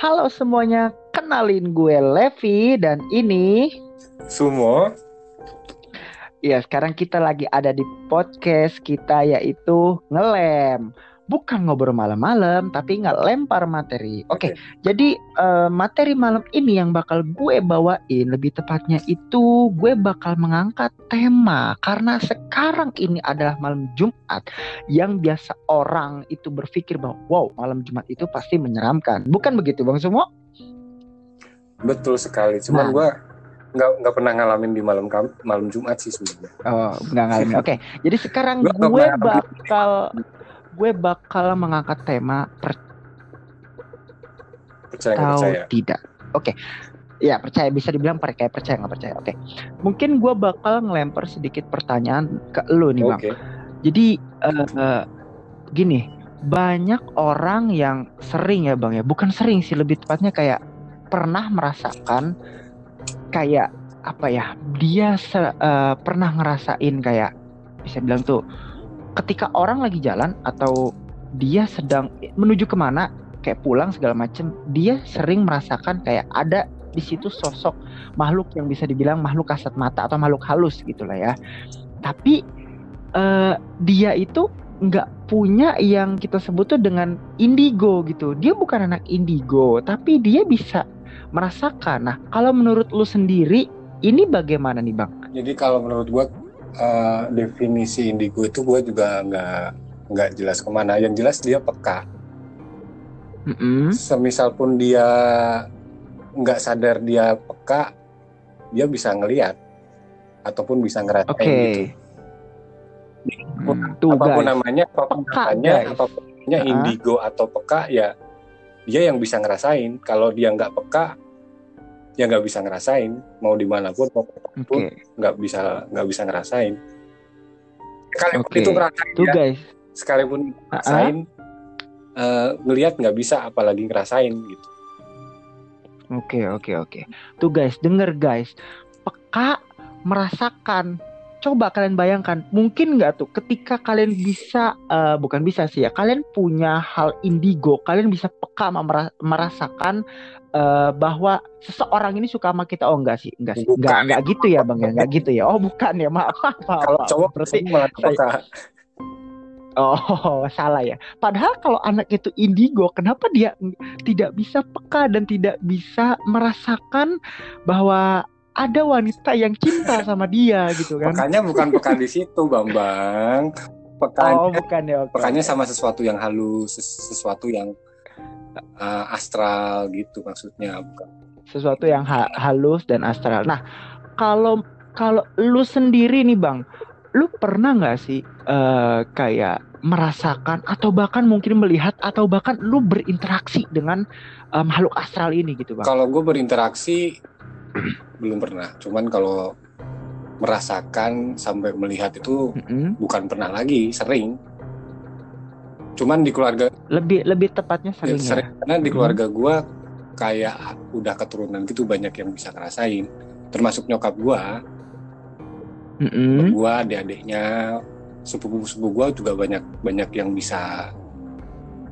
Halo semuanya, kenalin gue Levi dan ini Sumo. ya sekarang kita lagi ada di podcast kita yaitu ngelem. Bukan ngobrol malam-malam tapi ngelempar materi. Oke, jadi eh, materi malam ini yang bakal gue bawain lebih tepatnya itu gue bakal mengangkat tema karena sekarang ini adalah malam Jumat yang biasa orang itu berpikir bahwa wow malam Jumat itu pasti menyeramkan. Bukan begitu Bang Sumo? Betul sekali. Cuman Nah. gua nggak nggak pernah ngalamin di malam malam Jumat sih sebenarnya. Oh, enggak ngalamin. Oke, jadi sekarang nggak gue bakal gue bakal mengangkat tema Percaya nggak atau percaya? tidak. Oke. Ya, percaya bisa dibilang percaya percaya nggak percaya. Oke. Mungkin gue bakal ngelempar sedikit pertanyaan ke lu nih, Bang. Oke. Jadi eh, eh, gini, banyak orang yang sering ya, Bang ya. Bukan sering sih, lebih tepatnya kayak pernah merasakan kayak apa ya? Dia se- eh, pernah ngerasain kayak bisa bilang tuh ketika orang lagi jalan atau dia sedang menuju ke mana kayak pulang segala macem dia sering merasakan kayak ada di situ sosok makhluk yang bisa dibilang makhluk kasat mata atau makhluk halus gitulah ya. Tapi eh, dia itu nggak punya yang kita sebut tuh dengan indigo gitu. Dia bukan anak indigo tapi dia bisa merasakan. Nah kalau menurut lu sendiri ini bagaimana nih bang? Jadi kalau menurut gua eh, definisi indigo itu gua juga nggak nggak jelas ke mana. Yang jelas dia peka. Mm-mm. Semisal pun dia nggak sadar dia peka, dia bisa ngelihat ataupun bisa ngerasain oke gitu. Hmm, tuh apa pun guys namanya, apa pun Peka, namanya, guys. apa pun namanya Ah. indigo atau peka ya dia yang bisa ngerasain. Kalau dia nggak peka, ya nggak bisa ngerasain. Mau di mana pun, mau oke nggak bisa nggak bisa ngerasain. Sekalipun Oke. itu ngerasain, tuh ya, guys sekalipun Ah, ah. ngerasain, eh, ngelihat nggak bisa, apalagi ngerasain gitu. Oke oke oke. Tuh guys, denger guys. Peka merasakan. Coba kalian bayangkan, mungkin nggak tuh ketika kalian bisa, eh, bukan bisa sih ya, kalian punya hal indigo, kalian bisa peka merasakan eh, bahwa seseorang ini suka sama kita. Oh enggak sih, enggak sih, Bukan. enggak enggak gitu ya bang ya, enggak gitu ya. Oh bukan ya, maaf maaf. maaf, Kalau maaf. cowok berarti saya-. Oh, salah ya. Padahal kalau anak itu indigo, kenapa dia tidak bisa peka dan tidak bisa merasakan bahwa ada wanita yang cinta sama dia gitu kan? Pekanya bukan peka di situ, Bambang. Pekanya Oh, bukan ya. oke. Pekanya sama sesuatu yang halus, ses- sesuatu yang uh, astral gitu maksudnya, bukan. Sesuatu yang ha- halus dan astral. Nah, kalau kalau lu sendiri nih, Bang, lu pernah nggak sih eh, kayak merasakan atau bahkan mungkin melihat atau bahkan lu berinteraksi dengan eh, makhluk astral ini gitu, Bang? Kalau gue berinteraksi belum pernah. Cuman kalau merasakan sampai melihat itu Mm-mm. bukan pernah lagi, sering. Cuman di keluarga Lebih lebih tepatnya ya, sering ya. sering karena di keluarga gue kayak udah keturunan gitu banyak yang bisa ngerasain. Termasuk nyokap gue, Mm-mm. gue, adik-adiknya, sepupu-sepupu gue juga banyak banyak yang bisa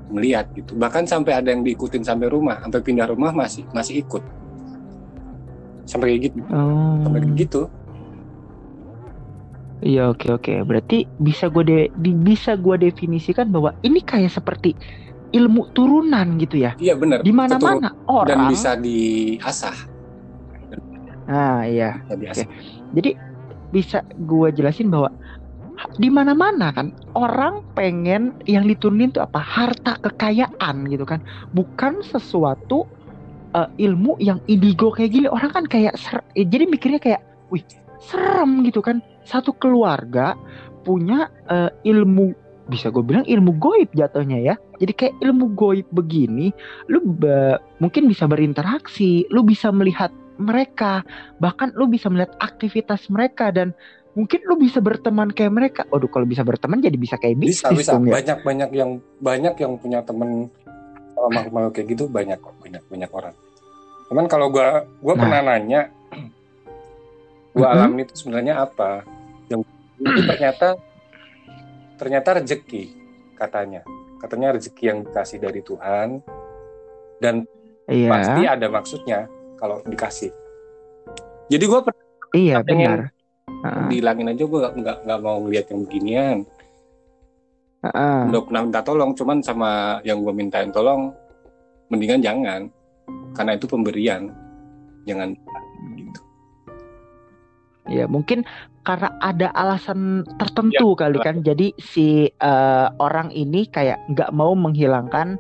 melihat gitu. Bahkan sampai ada yang diikutin sampai rumah, sampai pindah rumah masih masih ikut. Sampai kayak gitu, Oh. sampai kayak gitu. Iya oke oke. Berarti bisa gue de- di- bisa gua definisikan bahwa ini kayak seperti ilmu turunan gitu ya. Iya benar. Di mana-mana dan orang. bisa diasah. Nah iya. Bisa diasah. Jadi bisa gua jelasin bahwa di mana-mana kan orang pengen yang diturunin tuh apa harta kekayaan gitu kan bukan sesuatu eh, ilmu yang indigo kayak gini orang kan kayak ser- eh, jadi mikirnya kayak wih serem gitu kan satu keluarga punya eh, ilmu bisa gue bilang ilmu goib jatuhnya ya jadi kayak ilmu goib begini lu be- mungkin bisa berinteraksi lu bisa melihat mereka bahkan lu bisa melihat aktivitas mereka dan mungkin lu bisa berteman kayak mereka. Waduh kalau bisa berteman jadi bisa kayak Bisa bisnis bisa dong ya. banyak banyak yang banyak yang punya temen makhluk-makhluk kayak gitu banyak kok banyak banyak orang. Cuman kalau gua gua Nah. pernah nanya gua Mhm. alamin itu sebenarnya apa? Yang itu ternyata ternyata rezeki katanya. Katanya rezeki yang dikasih dari Tuhan dan Iya. pasti ada maksudnya kalau dikasih jadi gue Iya pengen- benar. Heeh, dihilangin aja gue nggak nggak mau ngeliat yang beginian udah pernah minta tolong? Cuman sama yang gue mintain tolong mendingan jangan. Karena itu pemberian. Jangan. Gitu. Ya mungkin karena ada alasan tertentu kali kan. Jadi si eh, orang ini kayak nggak mau menghilangkan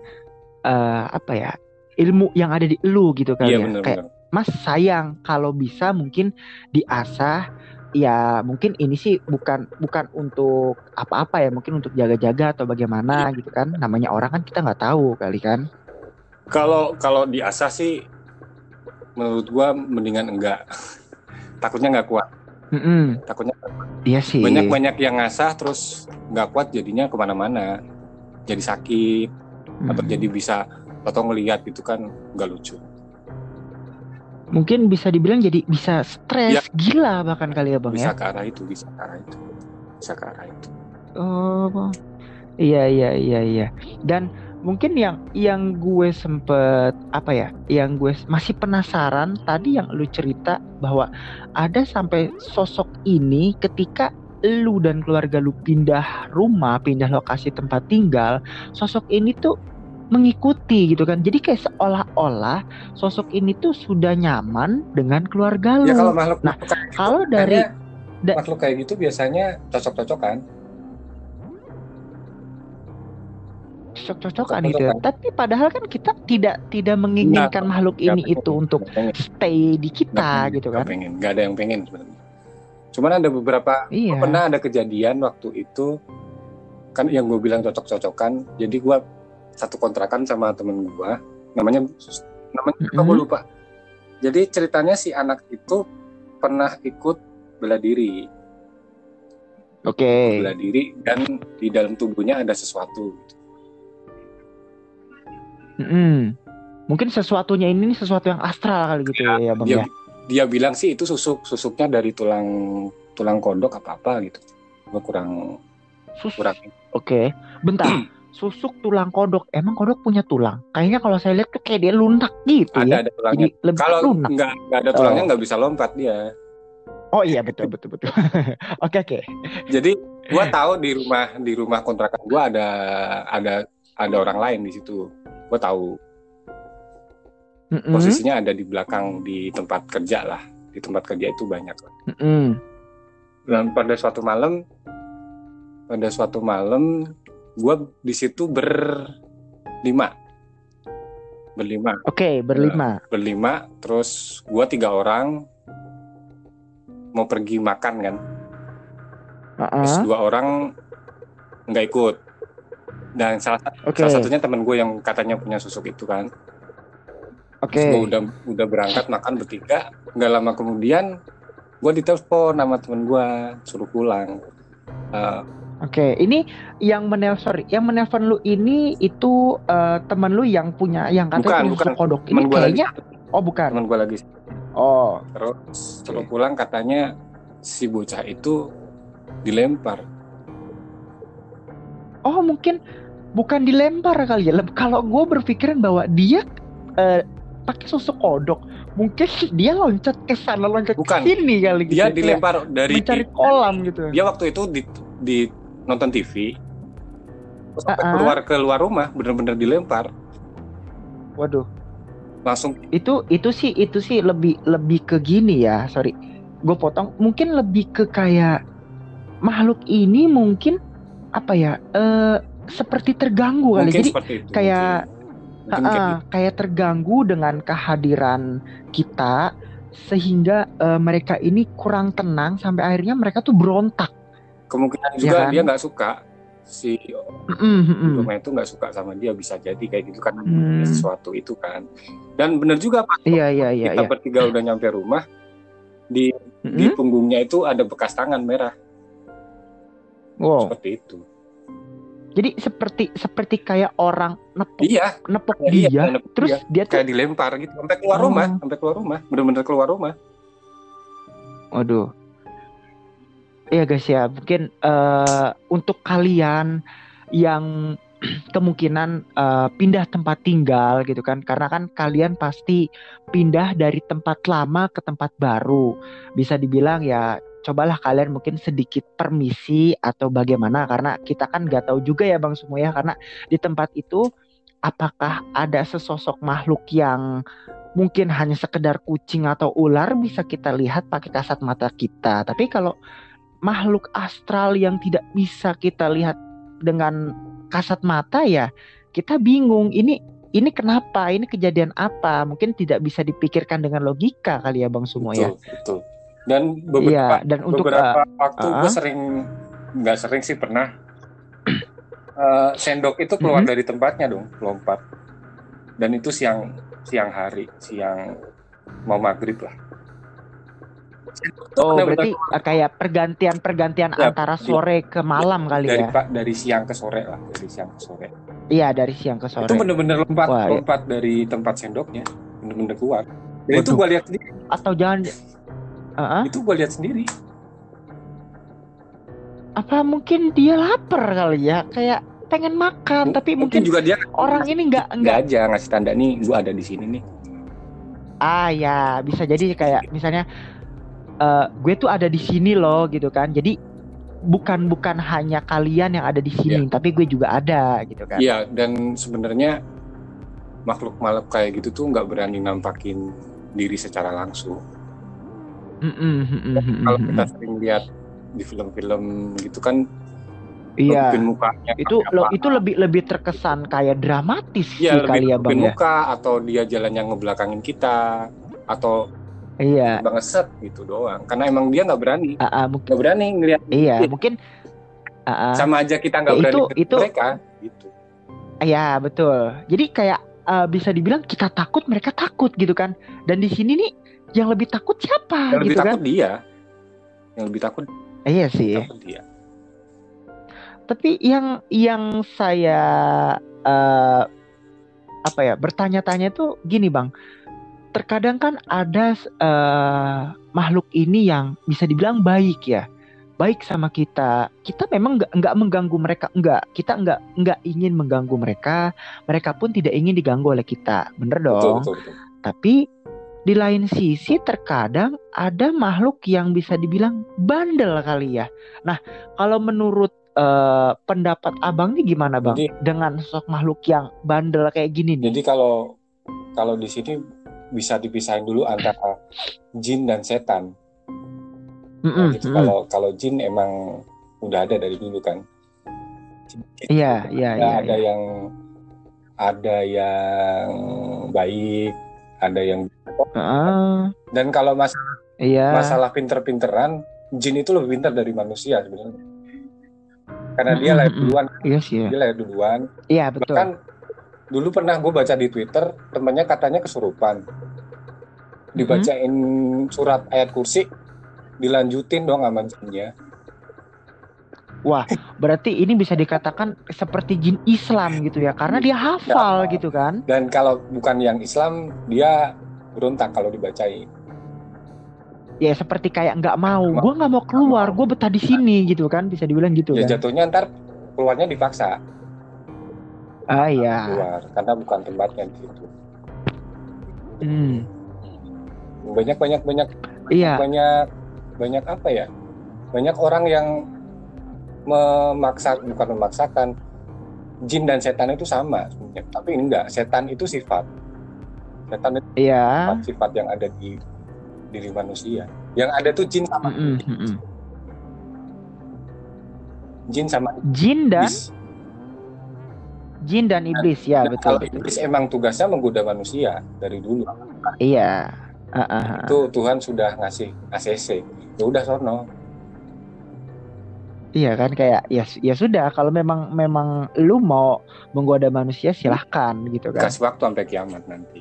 eh, apa ya ilmu yang ada di lu gitu kali iya ya. benar Kayak benar. Mas sayang kalau bisa mungkin diasah ya mungkin ini sih bukan bukan untuk apa-apa ya mungkin untuk jaga-jaga atau bagaimana gitu kan. Namanya orang kan kita nggak tahu kali kan. Kalau kalau diasah sih menurut gue mendingan enggak. Takutnya nggak kuat. Mm-mm. takutnya iya sih. Banyak banyak yang ngasah terus nggak kuat jadinya ke mana-mana. Jadi sakit atau Mm. jadi bisa atau ngelihat gitu kan nggak lucu mungkin bisa dibilang jadi bisa stres Ya. gila bahkan kali ya bang ya? bisa ke arah itu bisa ke arah itu. Bisa ke arah itu. Oh, iya iya iya iya. Dan mungkin yang yang gue sempet apa ya, yang gue masih penasaran tadi yang lu cerita bahwa ada sampai sosok ini ketika lu dan keluarga lu pindah rumah, pindah lokasi tempat tinggal, sosok ini tuh mengikuti gitu kan. Jadi kayak seolah-olah sosok ini tuh sudah nyaman dengan keluarga lu. ya kalau makhluk Nah, makhluk gitu, kalau dari da- makhluk kayak gitu biasanya cocok-cocokan cocok-cocokan itu ya. Cocok-cocokan. Tapi padahal kan kita tidak tidak menginginkan makhluk Nggak ini pengen, itu untuk pengen, stay di kita pengen, gitu nggak kan. pengen nggak ada yang pengen sebenarnya cuman ada beberapa Iya. pernah ada kejadian waktu itu kan yang gue bilang cocok-cocokan jadi gue satu kontrakan sama temen gue namanya namanya apa gue Mm-mm. lupa jadi ceritanya si anak itu pernah ikut bela diri Oke. bela diri dan di dalam tubuhnya ada sesuatu gitu. Mm-mm. Mungkin sesuatunya ini sesuatu yang astral kali gitu ya, ya Bang dia ya. dia bilang sih itu susuk susuknya dari tulang tulang kodok apa apa gitu gue kurang Sus- kurang Oke. Bentar. Susuk tulang kodok. Emang kodok punya tulang? Kayaknya kalau saya lihat tuh kayak dia lunak gitu ada ya. ada tulangnya Jadi lebih kalau lunak. nggak nggak ada tulangnya Oh. nggak bisa lompat dia Oh iya betul betul betul. Oke oke. jadi gua tahu di rumah di rumah kontrakan gua ada ada ada orang lain di situ gua tahu posisinya ada di belakang di tempat kerja lah di tempat kerja itu banyak Mm-mm. dan pada suatu malam pada suatu malam gua di situ berlima berlima Oke berlima. berlima terus gua tiga orang mau pergi makan kan terus Heeh. dua orang nggak ikut dan salah, Oke. salah satunya temen gue yang katanya punya susuk itu kan Oke. terus gue udah udah berangkat makan bertiga nggak lama kemudian gue ditelepon sama temen gue suruh pulang Eh, Oke, ini yang menelpon sorry, yang menelpon lu ini itu eh, teman lu yang punya yang Bukan, katanya bukan. susuk kodok. Ini temen gue lagi kayaknya oh bukan. temen gue lagi Oh, terus suruh pulang katanya si bocah itu dilempar oh mungkin bukan dilempar kali ya. Kalau gue berpikiran bahwa dia eh, pakai susuk kodok, mungkin dia loncat ke sana, loncat Bukan. ke sini kali gitu. dia Kayak dilempar dari mencari kolam gitu. dia waktu itu di, di nonton TV terus sampai Ah-ah. keluar keluar rumah bener-bener dilempar Waduh, langsung itu itu sih itu sih lebih lebih ke gini ya. Sorry, gue potong. Mungkin lebih ke kayak makhluk ini mungkin apa ya? Eh seperti terganggu kali. mungkin Jadi itu kayak mungkin, mungkin kayak Ah, kayak terganggu dengan kehadiran kita sehingga eh, mereka ini kurang tenang sampai akhirnya mereka tuh berontak. Kemungkinan Ya juga kan? dia nggak suka si di rumah itu nggak suka sama dia bisa jadi kayak gitu kan Hmm. sesuatu itu kan dan bener juga pas Iya iya iya kita iya. bertiga udah nyampe rumah di di Mm-mm. punggungnya itu ada bekas tangan merah Wow. seperti itu Jadi seperti seperti kayak orang nepok iya nepok iya, dia, nepuk terus dia. dia tuh, kayak dilempar gitu sampai keluar Oh. rumah sampai keluar rumah bener-bener keluar rumah waduh. Iya guys ya, mungkin eh untuk kalian yang kemungkinan uh, pindah tempat tinggal gitu kan. Karena kan kalian pasti pindah dari tempat lama ke tempat baru. Bisa dibilang ya cobalah kalian mungkin sedikit permisi atau bagaimana. Karena kita kan nggak tahu juga ya bang semua ya. Karena di tempat itu apakah ada sesosok makhluk yang mungkin hanya sekedar kucing atau ular? Bisa kita lihat pakai kasat mata kita. Tapi kalau makhluk astral yang tidak bisa kita lihat dengan kasat mata ya kita bingung ini ini kenapa ini kejadian apa? Mungkin tidak bisa dipikirkan dengan logika kali ya bang semua ya. Betul dan beberapa ya, dan untuk beberapa uh, waktu uh, gue sering nggak sering sih pernah uh, sendok itu keluar uh -huh. dari tempatnya dong lompat. Dan itu siang siang hari siang mau maghrib lah Oh, berarti benar. kayak pergantian-pergantian ya, antara sore ke malam kali dari, ya? Pak dari siang ke sore lah, dari siang ke sore. Iya, dari siang ke sore. Itu bener-bener lompat, Wah, iya. lompat dari tempat sendoknya, bener-bener keluar. Dan itu gue lihat sendiri. Atau jangan uh-huh. Itu gue lihat sendiri. Apa mungkin dia lapar kali ya? Kayak pengen makan, M tapi mungkin, mungkin juga dia orang ini nggak nggak aja ngasih tanda nih, gue ada di sini nih. Ah ya, bisa jadi kayak misalnya uh, gue tuh ada di sini loh gitu kan jadi bukan bukan hanya kalian yang ada di sini yeah. tapi gue juga ada gitu kan iya yeah, dan sebenarnya makhluk-makhluk kayak gitu tuh nggak berani nampakin diri secara langsung mm -mm, kalau kita sering lihat di film-film gitu kan Iya. mukanya itu lo, itu lebih lebih terkesan kayak dramatis ya, sih kali ya bang ya. muka atau dia jalan yang ngebelakangin kita atau Iya. Bang set gitu doang. Karena emang dia nggak berani. Uh, uh, mungkin, gak berani ngeliat. Iya, dia. mungkin uh, uh, sama aja kita nggak ya, berani itu, itu, mereka gitu. Iya, betul. Jadi kayak uh, bisa dibilang kita takut, mereka takut gitu kan. Dan di sini nih yang lebih takut siapa yang gitu lebih takut kan? dia. Yang lebih takut Iya sih. Takut dia. Tapi yang yang saya uh, apa ya bertanya-tanya tuh gini bang, terkadang kan ada uh, makhluk ini yang bisa dibilang baik ya. Baik sama kita. Kita memang nggak nggak mengganggu mereka. Nggak kita nggak nggak ingin mengganggu mereka. Mereka pun tidak ingin diganggu oleh kita. Bener dong. betul, betul, betul. tapi di lain sisi terkadang ada makhluk yang bisa dibilang bandel kali ya. Nah kalau menurut uh, pendapat abang nih gimana bang? Jadi, dengan sosok makhluk yang bandel kayak gini nih. Jadi kalau kalau di sini bisa dipisahin dulu antara jin dan setan. Mm -mm, gitu. Kalau mm. kalau jin emang udah ada dari dulu kan. Iya, iya, iya. Ada iya. yang ada yang baik, ada yang uh, dan kalau masalah iya. masalah pinter-pinteran, jin itu lebih pintar dari manusia sebenarnya. Karena dia lahir duluan. Iya sih. Dia lahir duluan. Iya, betul. Bahkan dulu pernah gue baca di Twitter temannya katanya kesurupan dibacain hmm. surat ayat kursi dilanjutin dong amannya Wah, berarti ini bisa dikatakan seperti jin Islam gitu ya, karena dia hafal ya, gitu kan? Dan kalau bukan yang Islam, dia berontak kalau dibacain. Ya seperti kayak nggak mau, gue nggak mau keluar, gue betah di sini gitu kan, bisa dibilang gitu ya, kan? jatuhnya ntar keluarnya dipaksa. Ah iya. Keluar karena bukan tempatnya di situ. Hmm. Banyak banyak banyak. Iya. Banyak banyak apa ya? Banyak orang yang memaksa bukan memaksakan jin dan setan itu sama sebenarnya. Tapi enggak, setan itu sifat. Setan itu iya. sifat, sifat yang ada di diri manusia. Yang ada tuh jin sama mm -mm. Jin sama jin dan iblis jin dan iblis ya nah, betul. Kalau iblis emang tugasnya menggoda manusia dari dulu. Iya. Uh, uh, uh. Itu Tuhan sudah ngasih ACC. Ya udah sono. Iya kan kayak ya ya sudah kalau memang memang lu mau menggoda manusia silahkan gitu kan. Kasih waktu sampai kiamat nanti.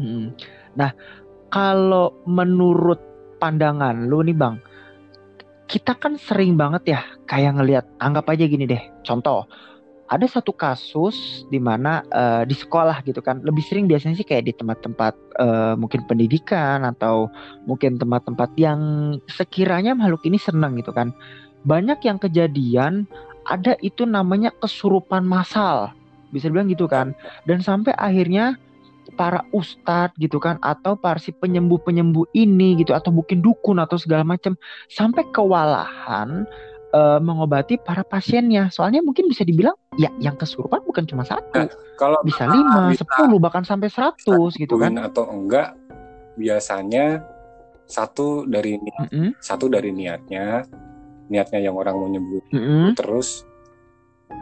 Hmm. Nah kalau menurut pandangan lu nih bang, kita kan sering banget ya kayak ngelihat anggap aja gini deh contoh ada satu kasus di mana uh, di sekolah gitu kan. Lebih sering biasanya sih kayak di tempat-tempat uh, mungkin pendidikan atau mungkin tempat-tempat yang sekiranya makhluk ini senang gitu kan. Banyak yang kejadian ada itu namanya kesurupan massal. Bisa bilang gitu kan. Dan sampai akhirnya para ustadz gitu kan atau para si penyembuh penyembuh ini gitu atau mungkin dukun atau segala macam sampai kewalahan uh, mengobati para pasiennya. Soalnya mungkin bisa dibilang ya yang kesurupan bukan cuma satu nah, kalau bisa lima sepuluh bahkan sampai seratus gitu kan atau enggak biasanya satu dari niat, mm -hmm. satu dari niatnya niatnya yang orang mau nyembuh mm -hmm. terus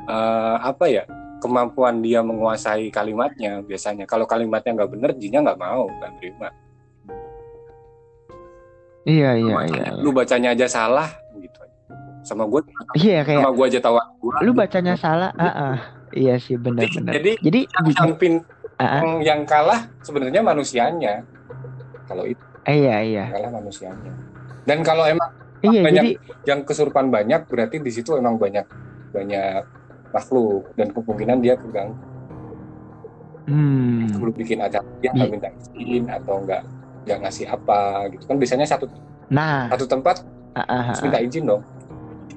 uh, apa ya kemampuan dia menguasai kalimatnya biasanya. Kalau kalimatnya nggak bener, jinnya nggak mau, nggak terima. Iya iya iya, iya. Lu bacanya aja salah gitu. Sama gue. Iya kayak. Sama gue aja tahu. Lu bacanya salah. Uh -uh. Iya sih benar-benar. Jadi, jadi yang pin uh -uh. yang, yang kalah sebenarnya manusianya. Kalau itu. Iya iya. Kalah manusianya. Dan kalau emang iya, banyak jadi... yang kesurupan banyak, berarti di situ emang banyak banyak makhluk dan kemungkinan dia keganggu. Hmm. Belum bikin acara dia nggak minta izin atau nggak nggak ngasih apa gitu kan biasanya satu nah satu tempat uh, uh, uh, minta izin dong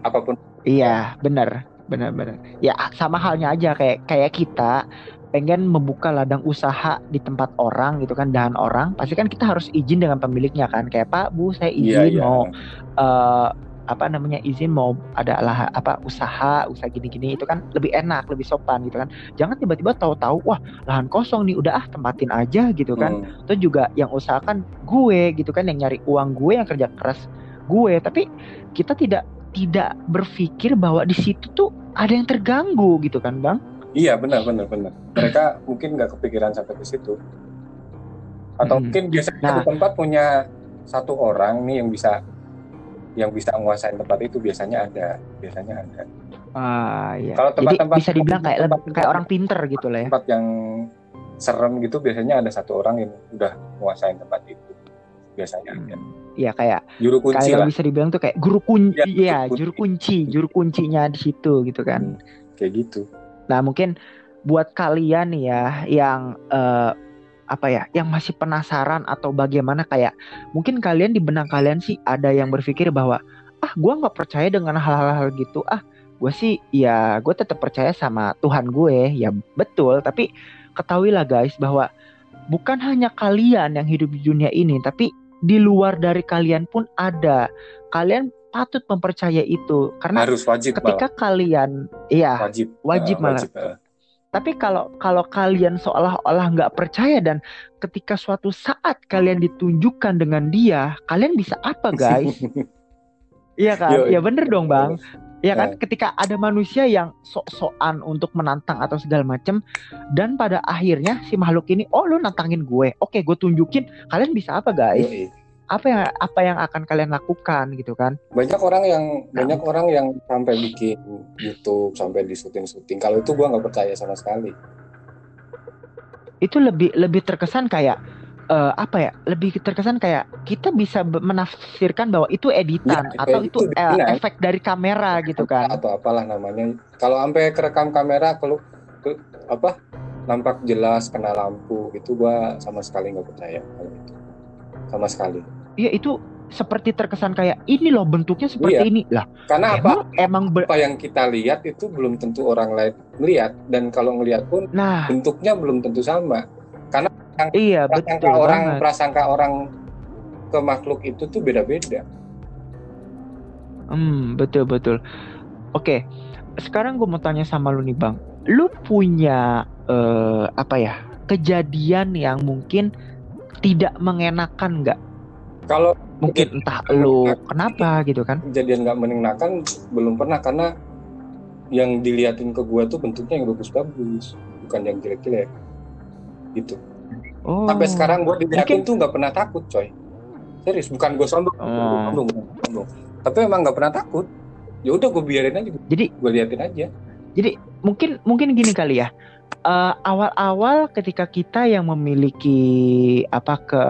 apa pun. Iya benar benar benar ya sama halnya aja kayak kayak kita pengen membuka ladang usaha di tempat orang gitu kan dan orang pasti kan kita harus izin dengan pemiliknya kan kayak Pak Bu saya iya, izin yeah, yeah. mau uh, apa namanya izin mau ada lah apa usaha usaha gini-gini itu kan lebih enak lebih sopan gitu kan jangan tiba-tiba tahu-tahu wah lahan kosong nih udah ah tempatin aja gitu kan hmm. itu juga yang usahakan gue gitu kan yang nyari uang gue yang kerja keras gue tapi kita tidak tidak berpikir bahwa di situ tuh ada yang terganggu gitu kan bang iya benar benar benar mereka mungkin nggak kepikiran sampai ke situ atau hmm. mungkin biasanya nah, tempat punya satu orang nih yang bisa yang bisa menguasai tempat itu biasanya ada, biasanya ada. Ah, iya. Kalau tempat-tempat bisa dibilang kayak tempat, kayak orang pinter gitu lah ya. Tempat yang serem gitu biasanya ada satu orang yang udah menguasai tempat itu. Biasanya hmm. ada. Iya kayak juru kunci kayak lah. bisa dibilang tuh kayak guru kunci ya, ya juru kunci, juru kuncinya di situ gitu kan. Hmm, kayak gitu. Nah, mungkin buat kalian ya yang uh, apa ya yang masih penasaran atau bagaimana kayak mungkin kalian di benang kalian sih ada yang berpikir bahwa ah gue nggak percaya dengan hal-hal gitu ah gue sih ya gue tetap percaya sama Tuhan gue ya betul tapi ketahuilah guys bahwa bukan hanya kalian yang hidup di dunia ini tapi di luar dari kalian pun ada kalian patut mempercaya itu karena harus wajib ketika malah. kalian iya wajib wajib uh, malah wajib, uh tapi kalau kalau kalian seolah-olah nggak percaya dan ketika suatu saat kalian ditunjukkan dengan dia, kalian bisa apa guys? Iya kan? Iya bener dong bang. Ya kan, ketika ada manusia yang sok-sokan untuk menantang atau segala macam, dan pada akhirnya si makhluk ini, oh lu nantangin gue, oke gue tunjukin, kalian bisa apa guys? apa yang apa yang akan kalian lakukan? Gitu kan? Banyak orang yang nah. banyak orang yang sampai bikin YouTube sampai di syuting syuting kalau itu gua nggak percaya sama sekali. Itu lebih lebih terkesan kayak uh, apa ya lebih terkesan kayak kita bisa menafsirkan bahwa itu editan ya, atau itu, itu uh, efek dari kamera gitu kan atau apalah namanya kalau sampai kerekam kamera kalau ke, apa nampak jelas kena lampu itu gua sama sekali nggak percaya kalau itu sama sekali. Iya itu seperti terkesan kayak ini loh bentuknya seperti iya. ini lah. Karena emang, apa? Emang ber... apa yang kita lihat itu belum tentu orang lain melihat dan kalau ngelihat pun nah. bentuknya belum tentu sama. Karena iya, prasangka betul orang banget. prasangka orang ke makhluk itu tuh beda-beda. Hmm betul betul. Oke, sekarang gue mau tanya sama lu nih bang, lu punya uh, apa ya kejadian yang mungkin tidak mengenakan nggak? Kalau mungkin entah lo kenapa gitu kan? Kejadian nggak mengenakan belum pernah karena yang diliatin ke gua tuh bentuknya yang bagus-bagus, bukan yang jelek-jelek. Gitu. Oh. Sampai sekarang gua diliatin mungkin... tuh nggak pernah takut, coy. Serius, bukan gua sombong, oh. sombong, sombong. Tapi emang nggak pernah takut. Ya udah gua biarin aja. Jadi gua liatin aja. Jadi mungkin mungkin gini kali ya uh, awal-awal ketika kita yang memiliki apa ke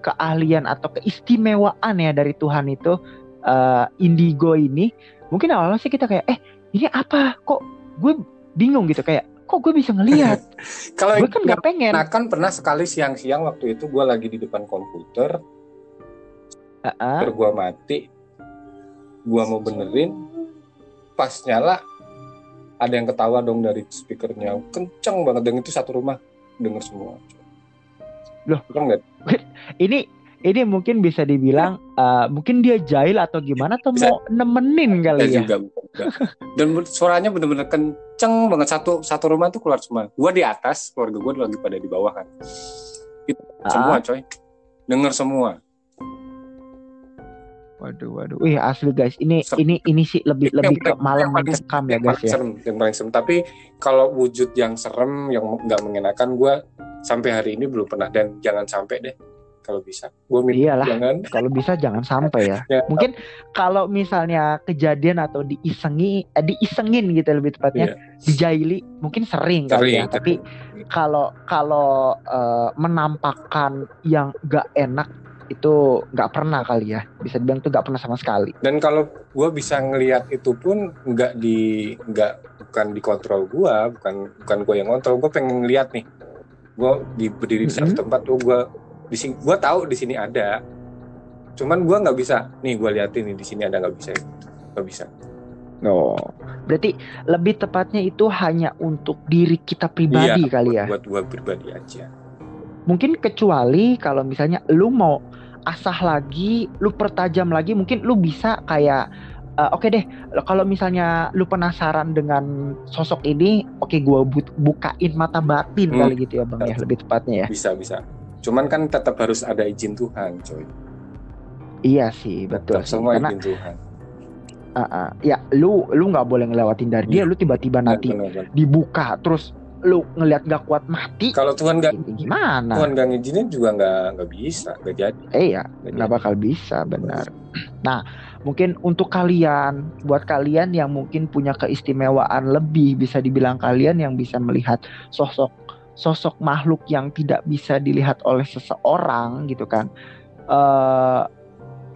keahlian atau keistimewaan ya dari Tuhan itu uh, indigo ini mungkin awalnya sih kita kayak eh ini apa kok gue bingung gitu kayak kok gue bisa ngelihat kalau gue kan nggak pengen. nah kan pernah sekali siang-siang waktu itu gue lagi di depan komputer. Uh -uh. gue mati. Gue mau benerin. Pas nyala ada yang ketawa dong dari speakernya. Kenceng banget. Dan itu satu rumah. Denger semua. Loh. Keren nggak? Ini ini mungkin bisa dibilang uh, mungkin dia jahil atau gimana atau Bisa. mau nemenin kali ya. juga, juga. dan suaranya bener-bener kenceng banget satu satu rumah tuh keluar semua gua di atas keluarga gua lagi pada di bawah kan itu semua Ah, coy denger semua waduh waduh. Wih asli guys, ini Serem. ini ini sih lebih Itu lebih yang ke malam mencekam ya guys ya. serem yang paling serem tapi kalau wujud yang serem yang nggak mengenakan gua sampai hari ini belum pernah dan jangan sampai deh kalau bisa gua minta Iyalah. jangan Kalau bisa jangan sampai ya. Ya. Mungkin kalau misalnya kejadian atau diisengi, eh, diisengin gitu lebih tepatnya, dijaili, mungkin sering kali ya. Sering, Tapi kalau kalau eh, menampakkan yang gak enak itu nggak pernah kali ya. Bisa dibilang itu nggak pernah sama sekali. dan kalau gua bisa ngelihat itu pun nggak di nggak bukan dikontrol gua bukan bukan gua yang kontrol gua pengen ngelihat nih gua di berdiri di satu Mhm. tempat tuh gua di sini gua tahu di sini ada cuman gua nggak bisa nih gua liatin nih di sini ada nggak bisa nggak bisa No. Berarti lebih tepatnya itu hanya untuk diri kita pribadi Iya, kali ya. buat gua pribadi aja Mungkin kecuali kalau misalnya lu mau asah lagi, lu pertajam lagi, mungkin lu bisa kayak eh, oke deh, kalau misalnya lu penasaran dengan sosok ini, oke gua bu- bukain mata batin Hmm. kali gitu ya Bang ya, lebih tepatnya ya. bisa bisa cuman kan tetap harus ada izin Tuhan coy Iya sih, betul tetap sih. semua Karena izin Tuhan uh, uh, ya lu lu nggak boleh ngelewatin dari dia, Iya. lu tiba-tiba nanti Benar, benar. dibuka terus lu ngelihat gak kuat mati. kalau Tuhan nggak Ini gimana? Tuhan nggak ngizinin juga nggak nggak bisa nggak jadi Eh ya, Nggak bakal bisa benar. Nah, mungkin untuk kalian, buat kalian yang mungkin punya keistimewaan lebih, bisa dibilang kalian yang bisa melihat sosok sosok makhluk yang tidak bisa dilihat oleh seseorang gitu kan. eh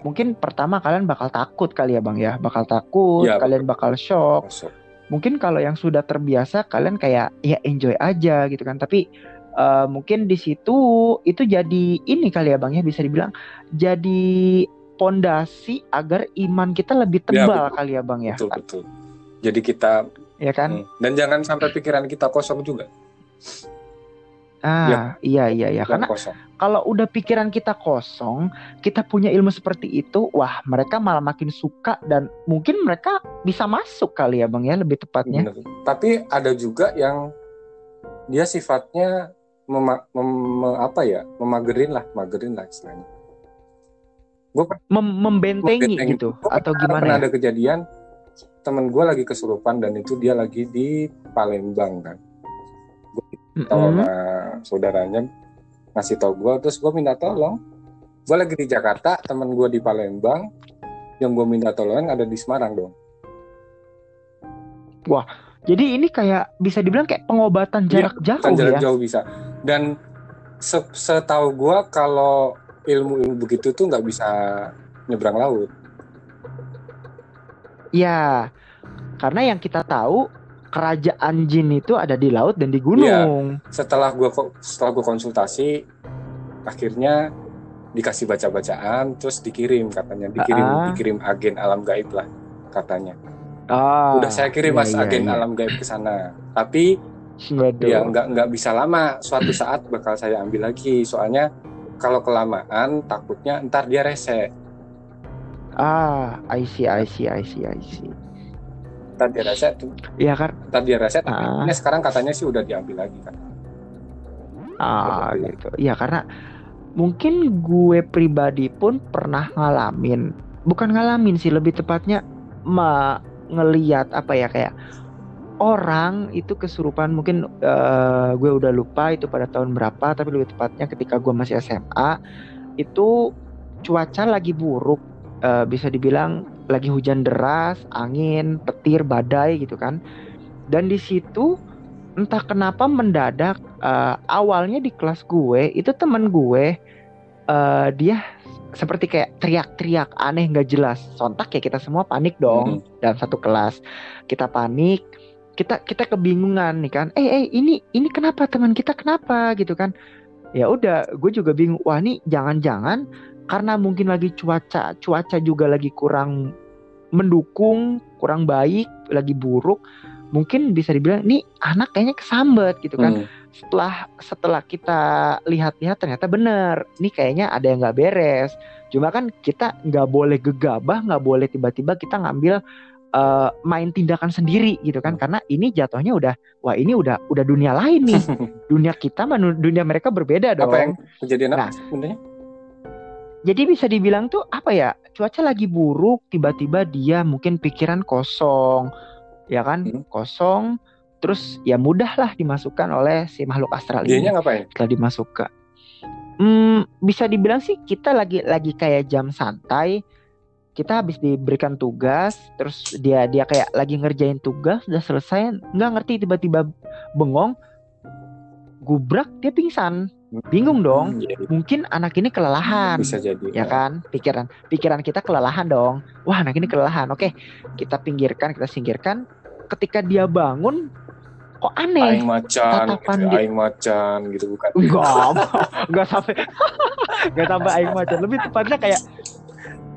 mungkin pertama kalian bakal takut kali ya bang ya, bakal takut, Iya, kalian bakal shock. Masuk. Mungkin kalau yang sudah terbiasa kalian kayak ya enjoy aja gitu kan. Tapi eh, mungkin di situ itu jadi ini kali ya bang ya bisa dibilang jadi pondasi agar iman kita lebih Ya, tebal betul. kali ya bang ya. betul betul jadi kita Ya kan? hmm, dan jangan sampai pikiran kita kosong juga Ah iya iya iya karena kosong kalau udah pikiran kita kosong, kita punya ilmu seperti itu, wah mereka malah makin suka dan mungkin mereka bisa masuk kali ya bang ya lebih tepatnya. Bener. tapi ada juga yang dia sifatnya mema- mem- me- apa ya memagerin lah magerin lah istilahnya Mem- membentengi Membentengi. gitu Gua atau gimana pernah ya? ada kejadian temen gue lagi kesurupan dan itu dia lagi di Palembang kan Mm-mm. sama saudaranya ngasih tau gue terus gue minta tolong gue lagi di Jakarta temen gue di Palembang yang gue minta tolong ada di Semarang dong Jadi ini kayak bisa dibilang kayak pengobatan Iya, jarak jauh kan jarak ya. jauh bisa dan se- setahu gue kalau ilmu-ilmu begitu tuh nggak bisa nyebrang laut Ya, karena yang kita tahu kerajaan jin itu ada di laut dan di gunung. setelah gue setelah gue konsultasi akhirnya dikasih baca-bacaan terus dikirim katanya dikirim Ah. dikirim agen alam gaib lah katanya Ah, udah saya kirim iya, mas iya, agen iya. alam gaib ke sana tapi Waduh. ya nggak nggak bisa lama suatu saat bakal saya ambil lagi soalnya kalau kelamaan takutnya ntar dia rese Ah, I see, I see, I see, I see. Ntar dia rese tuh Iya kan? ntar dia rese tapi Ah. ini sekarang katanya sih udah diambil lagi kan Ah, gitu. Ya karena mungkin gue pribadi pun pernah ngalamin, bukan ngalamin sih, lebih tepatnya ma ngeliat apa ya kayak orang itu kesurupan mungkin eh, gue udah lupa itu pada tahun berapa tapi lebih tepatnya ketika gue masih SMA itu cuaca lagi buruk eh, bisa dibilang lagi hujan deras angin petir badai gitu kan. Dan di situ entah kenapa mendadak eh, awalnya di kelas gue itu teman gue eh, dia seperti kayak teriak-teriak aneh nggak jelas. Sontak ya kita semua panik dong dalam satu kelas. Kita panik kita kita kebingungan nih kan. Eh eh ini ini kenapa? Teman kita kenapa? Gitu kan. Ya udah gue juga bingung wah ini jangan-jangan karena mungkin lagi cuaca cuaca juga lagi kurang mendukung kurang baik lagi buruk mungkin bisa dibilang nih anak kayaknya kesambet gitu kan. Hmm. Setelah setelah kita lihat-lihat ternyata bener, nih kayaknya ada yang nggak beres. Cuma kan kita nggak boleh gegabah, nggak boleh tiba-tiba kita ngambil eh, main tindakan sendiri gitu kan karena ini jatuhnya udah wah ini udah udah dunia lain nih dunia kita sama dunia mereka berbeda dong Apa yang kejadian Nah. apa sebenarnya? Jadi bisa dibilang tuh apa ya cuaca lagi buruk tiba-tiba dia mungkin pikiran kosong ya kan Hmm. kosong terus ya mudah lah dimasukkan oleh si makhluk astral ini Dianya ngapain? setelah dimasukkan hmm, bisa dibilang sih kita lagi lagi kayak jam santai kita habis diberikan tugas terus dia dia kayak lagi ngerjain tugas udah selesai nggak ngerti tiba-tiba bengong gubrak dia pingsan bingung dong Hmm, iya, iya. mungkin anak ini kelelahan bisa jadi. ya kan pikiran pikiran kita kelelahan dong wah anak ini kelelahan oke kita pinggirkan kita singkirkan ketika dia bangun kok aneh Aing macan, Tatapan gitu, aing macan gitu bukan. enggak enggak sampai enggak sampai aing macan lebih tepatnya kayak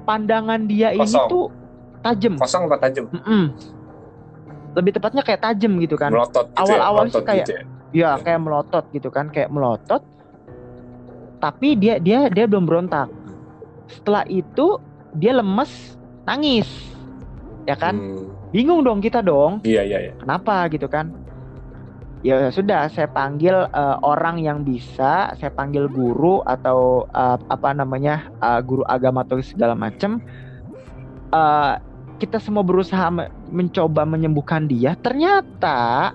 pandangan dia ini Kosong. tuh tajam Kosong apa tajam? Mm-mm. lebih tepatnya kayak tajam gitu kan Melotot gitu Awal-awal ya. sih melotot kayak- gitu ya. ya kayak melotot gitu kan kayak melotot tapi dia dia dia belum berontak. Setelah itu dia lemes nangis. Ya kan? Hmm, bingung dong kita dong. Iya iya iya. kenapa gitu kan? Ya sudah saya panggil eh, orang yang bisa saya panggil guru atau eh, apa namanya eh, guru agama atau segala macam Eh, kita semua berusaha me- mencoba menyembuhkan dia. Ternyata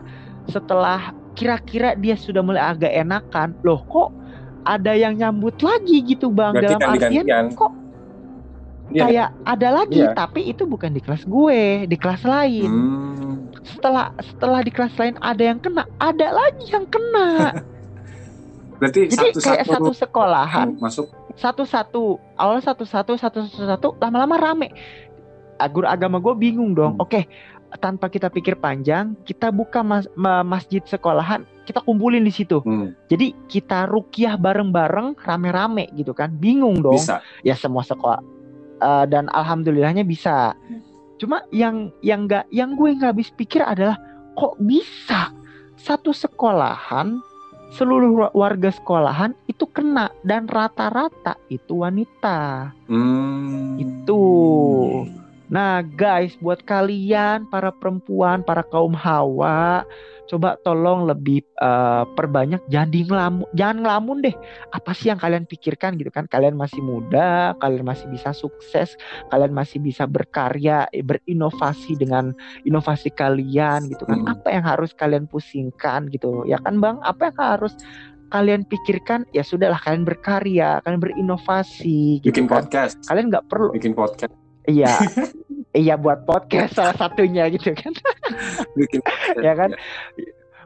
setelah kira-kira dia sudah mulai agak enakan loh kok ada yang nyambut lagi gitu bang Berarti dalam artian ganti-gantian. kok Iya. kayak ada lagi Iya. tapi itu bukan di kelas gue di kelas lain Hmm, setelah setelah di kelas lain ada yang kena, ada lagi yang kena. berarti Jadi satu kayak satu satu sekolahan, masuk. satu-satu, awal satu-satu, satu-satu, lama-lama rame. Guru agama gue bingung dong. Hmm. Oke, tanpa kita pikir panjang, kita buka mas- ma- masjid sekolahan, kita kumpulin di situ. Hmm, Jadi kita rukiah bareng-bareng, rame-rame gitu kan. Bingung dong. bisa. ya semua sekolah Eh, dan alhamdulillahnya bisa cuma yang yang nggak yang gue nggak habis pikir adalah kok bisa satu sekolahan seluruh wa- warga sekolahan itu kena dan rata-rata itu wanita Hmm. Itu. Nah, guys, buat kalian para perempuan, para kaum hawa, coba tolong lebih eh, perbanyak jangan di ngelamun, jangan ngelamun deh. Apa sih yang kalian pikirkan gitu kan? Kalian masih muda, kalian masih bisa sukses, kalian masih bisa berkarya, eh, berinovasi dengan inovasi kalian gitu kan. Hmm. Apa yang harus kalian pusingkan gitu? Ya kan, Bang? Apa yang harus kalian pikirkan? Ya sudahlah kalian berkarya, kalian berinovasi gitu Bikin kan. podcast. Kalian nggak perlu Bikin podcast. Iya. iya buat podcast salah satunya gitu kan. Bikin podcast. ya kan?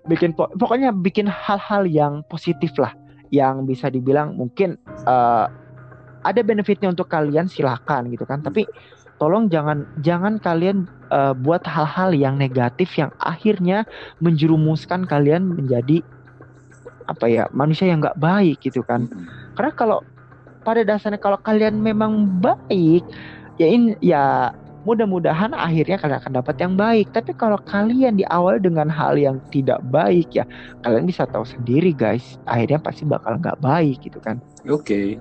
Bikin po- pokoknya bikin hal-hal yang positif lah yang bisa dibilang mungkin eh, ada benefitnya untuk kalian silahkan gitu kan. Tapi tolong jangan jangan kalian eh, buat hal-hal yang negatif yang akhirnya menjerumuskan kalian menjadi apa ya manusia yang nggak baik gitu kan. Hmm. Karena kalau pada dasarnya kalau kalian memang baik, ya in, ya mudah-mudahan akhirnya kalian akan dapat yang baik. Tapi kalau kalian diawali dengan hal yang tidak baik ya, kalian bisa tahu sendiri guys, akhirnya pasti bakal nggak baik gitu kan. Oke.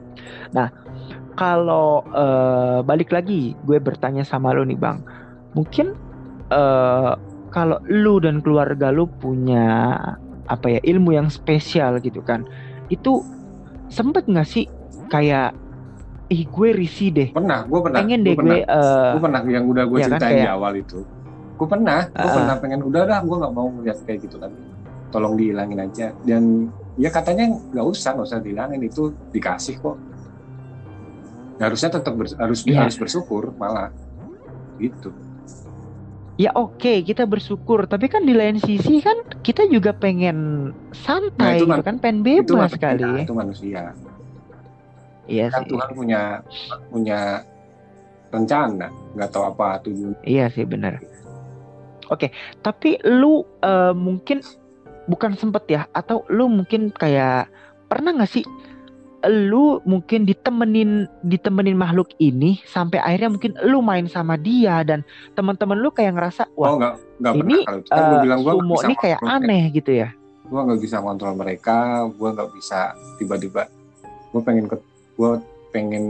Kalau eh, balik lagi, gue bertanya sama lu nih bang, mungkin eh, kalau lu dan keluarga lu punya apa ya ilmu yang spesial gitu kan, itu sempet nggak sih kayak ih gue risih deh Pernah, gue pernah. pengen deh pernah. gue eh, Gue pernah yang udah gue kan, ceritain di kayak- awal itu. Gue pernah, gue Ah. pernah pengen udah dah, gue nggak mau ngeliat kayak gitu lagi. Tolong dihilangin aja. Dan ya katanya nggak usah, nggak usah dihilangin itu dikasih kok. Harusnya tetap bers- harus Iya. harus bersyukur malah gitu. ya oke kita bersyukur tapi kan di lain sisi kan kita juga pengen santai Nah, itu gitu man- kan pengen itu bebas manusia, kali itu manusia. Iya Kan sih Tuhan punya punya rencana, nggak tahu apa tujuan. iya sih benar oke tapi lu eh, mungkin bukan sempet ya atau lu mungkin kayak pernah nggak sih lu mungkin ditemenin ditemenin makhluk ini sampai akhirnya mungkin lu main sama dia dan teman-teman lu kayak ngerasa oh wah nggak nggak ini pernah kalau itu. kan bilang gue sumo ini kayak aneh gitu ya gue nggak bisa kontrol mereka gue nggak bisa tiba-tiba gue pengen ke gue pengen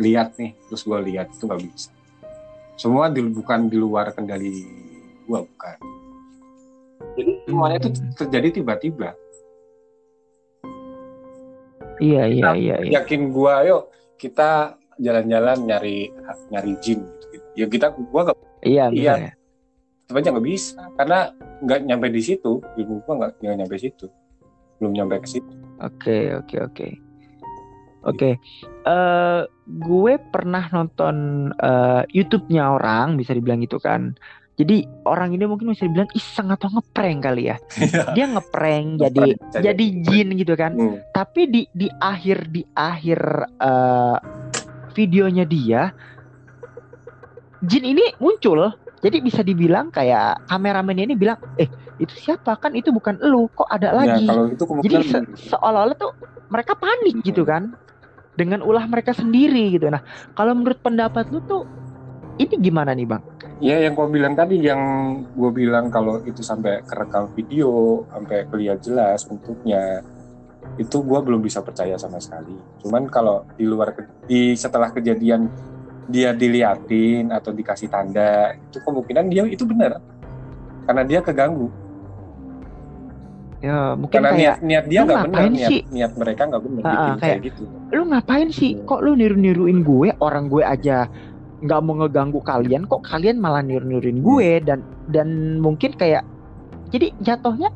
lihat nih terus gue lihat itu nggak bisa semua di, bukan di luar kendali gue bukan jadi semuanya itu Hmm. terjadi tiba-tiba iya iya iya iya yakin gue ayo kita jalan-jalan nyari nyari jin gitu ya kita gue nggak iya iya. ya. aja nggak bisa karena nggak nyampe di situ ilmu gue nggak nyampe situ belum nyampe ke situ Oke, oke, oke. Oke. Eh gue pernah nonton eh, YouTube-nya orang, bisa dibilang gitu kan. Jadi orang ini mungkin bisa dibilang iseng atau ngeprank kali ya. Dia ngeprank jadi Ngeprank, jadi- jin gitu kan. Hmm. Tapi di di akhir di akhir eh, videonya dia jin ini muncul. Jadi bisa dibilang kayak kameramen ini bilang, "Eh, itu siapa? Kan itu bukan elu, kok ada Ya, lagi?" kalau itu Jadi se- seolah-olah tuh mereka panik gitu kan dengan ulah mereka sendiri gitu. Nah, kalau menurut pendapat lu tuh ini gimana nih bang? Ya yang gue bilang tadi yang gue bilang kalau itu sampai kerekam video, sampai kelihatan jelas bentuknya, itu gue belum bisa percaya sama sekali. Cuman kalau di luar di setelah kejadian dia diliatin atau dikasih tanda, itu kemungkinan dia itu benar karena dia keganggu. Ya mungkin Karena kayak niat niat dia nggak benar, niat sih? niat mereka nggak benar Ah, ah, bikin kayak- kayak gitu. lu ngapain sih? Kok lu niru-niruin gue? Orang gue aja nggak mau ngeganggu kalian, kok kalian malah niru-niruin gue dan dan mungkin kayak jadi jatuhnya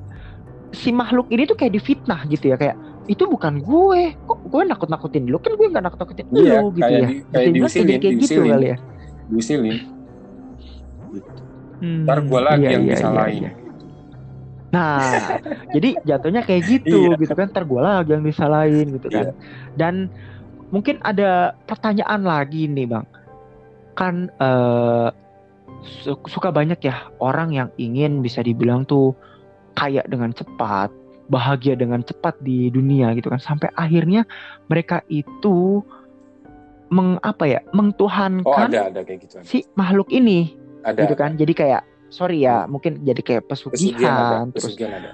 si makhluk ini tuh kayak difitnah gitu ya kayak itu bukan gue kok gue nakut-nakutin lu kan gue nggak nakut-nakutin Iya, lu gitu kayak ya di- kayak diusilin, kayak gitu diusilin. kali ya Diusilin. Hmm, Ntar gue lagi iya, yang iya, iya, disalahin. iya. Nah, jadi jatuhnya kayak gitu Iya. gitu kan. Ntar gue lagi yang disalahin gitu kan. Iya. Dan mungkin ada pertanyaan lagi nih bang. Kan su- suka banyak ya orang yang ingin bisa dibilang tuh kaya dengan cepat, bahagia dengan cepat di dunia gitu kan. Sampai akhirnya mereka itu meng apa ya, Oh mengtuhankan ada ada kayak gitu. si makhluk ini Ada. gitu kan. Jadi kayak sorry ya, mungkin jadi kayak Pesugihan ada. pesugihan, terus Pesugihan ada.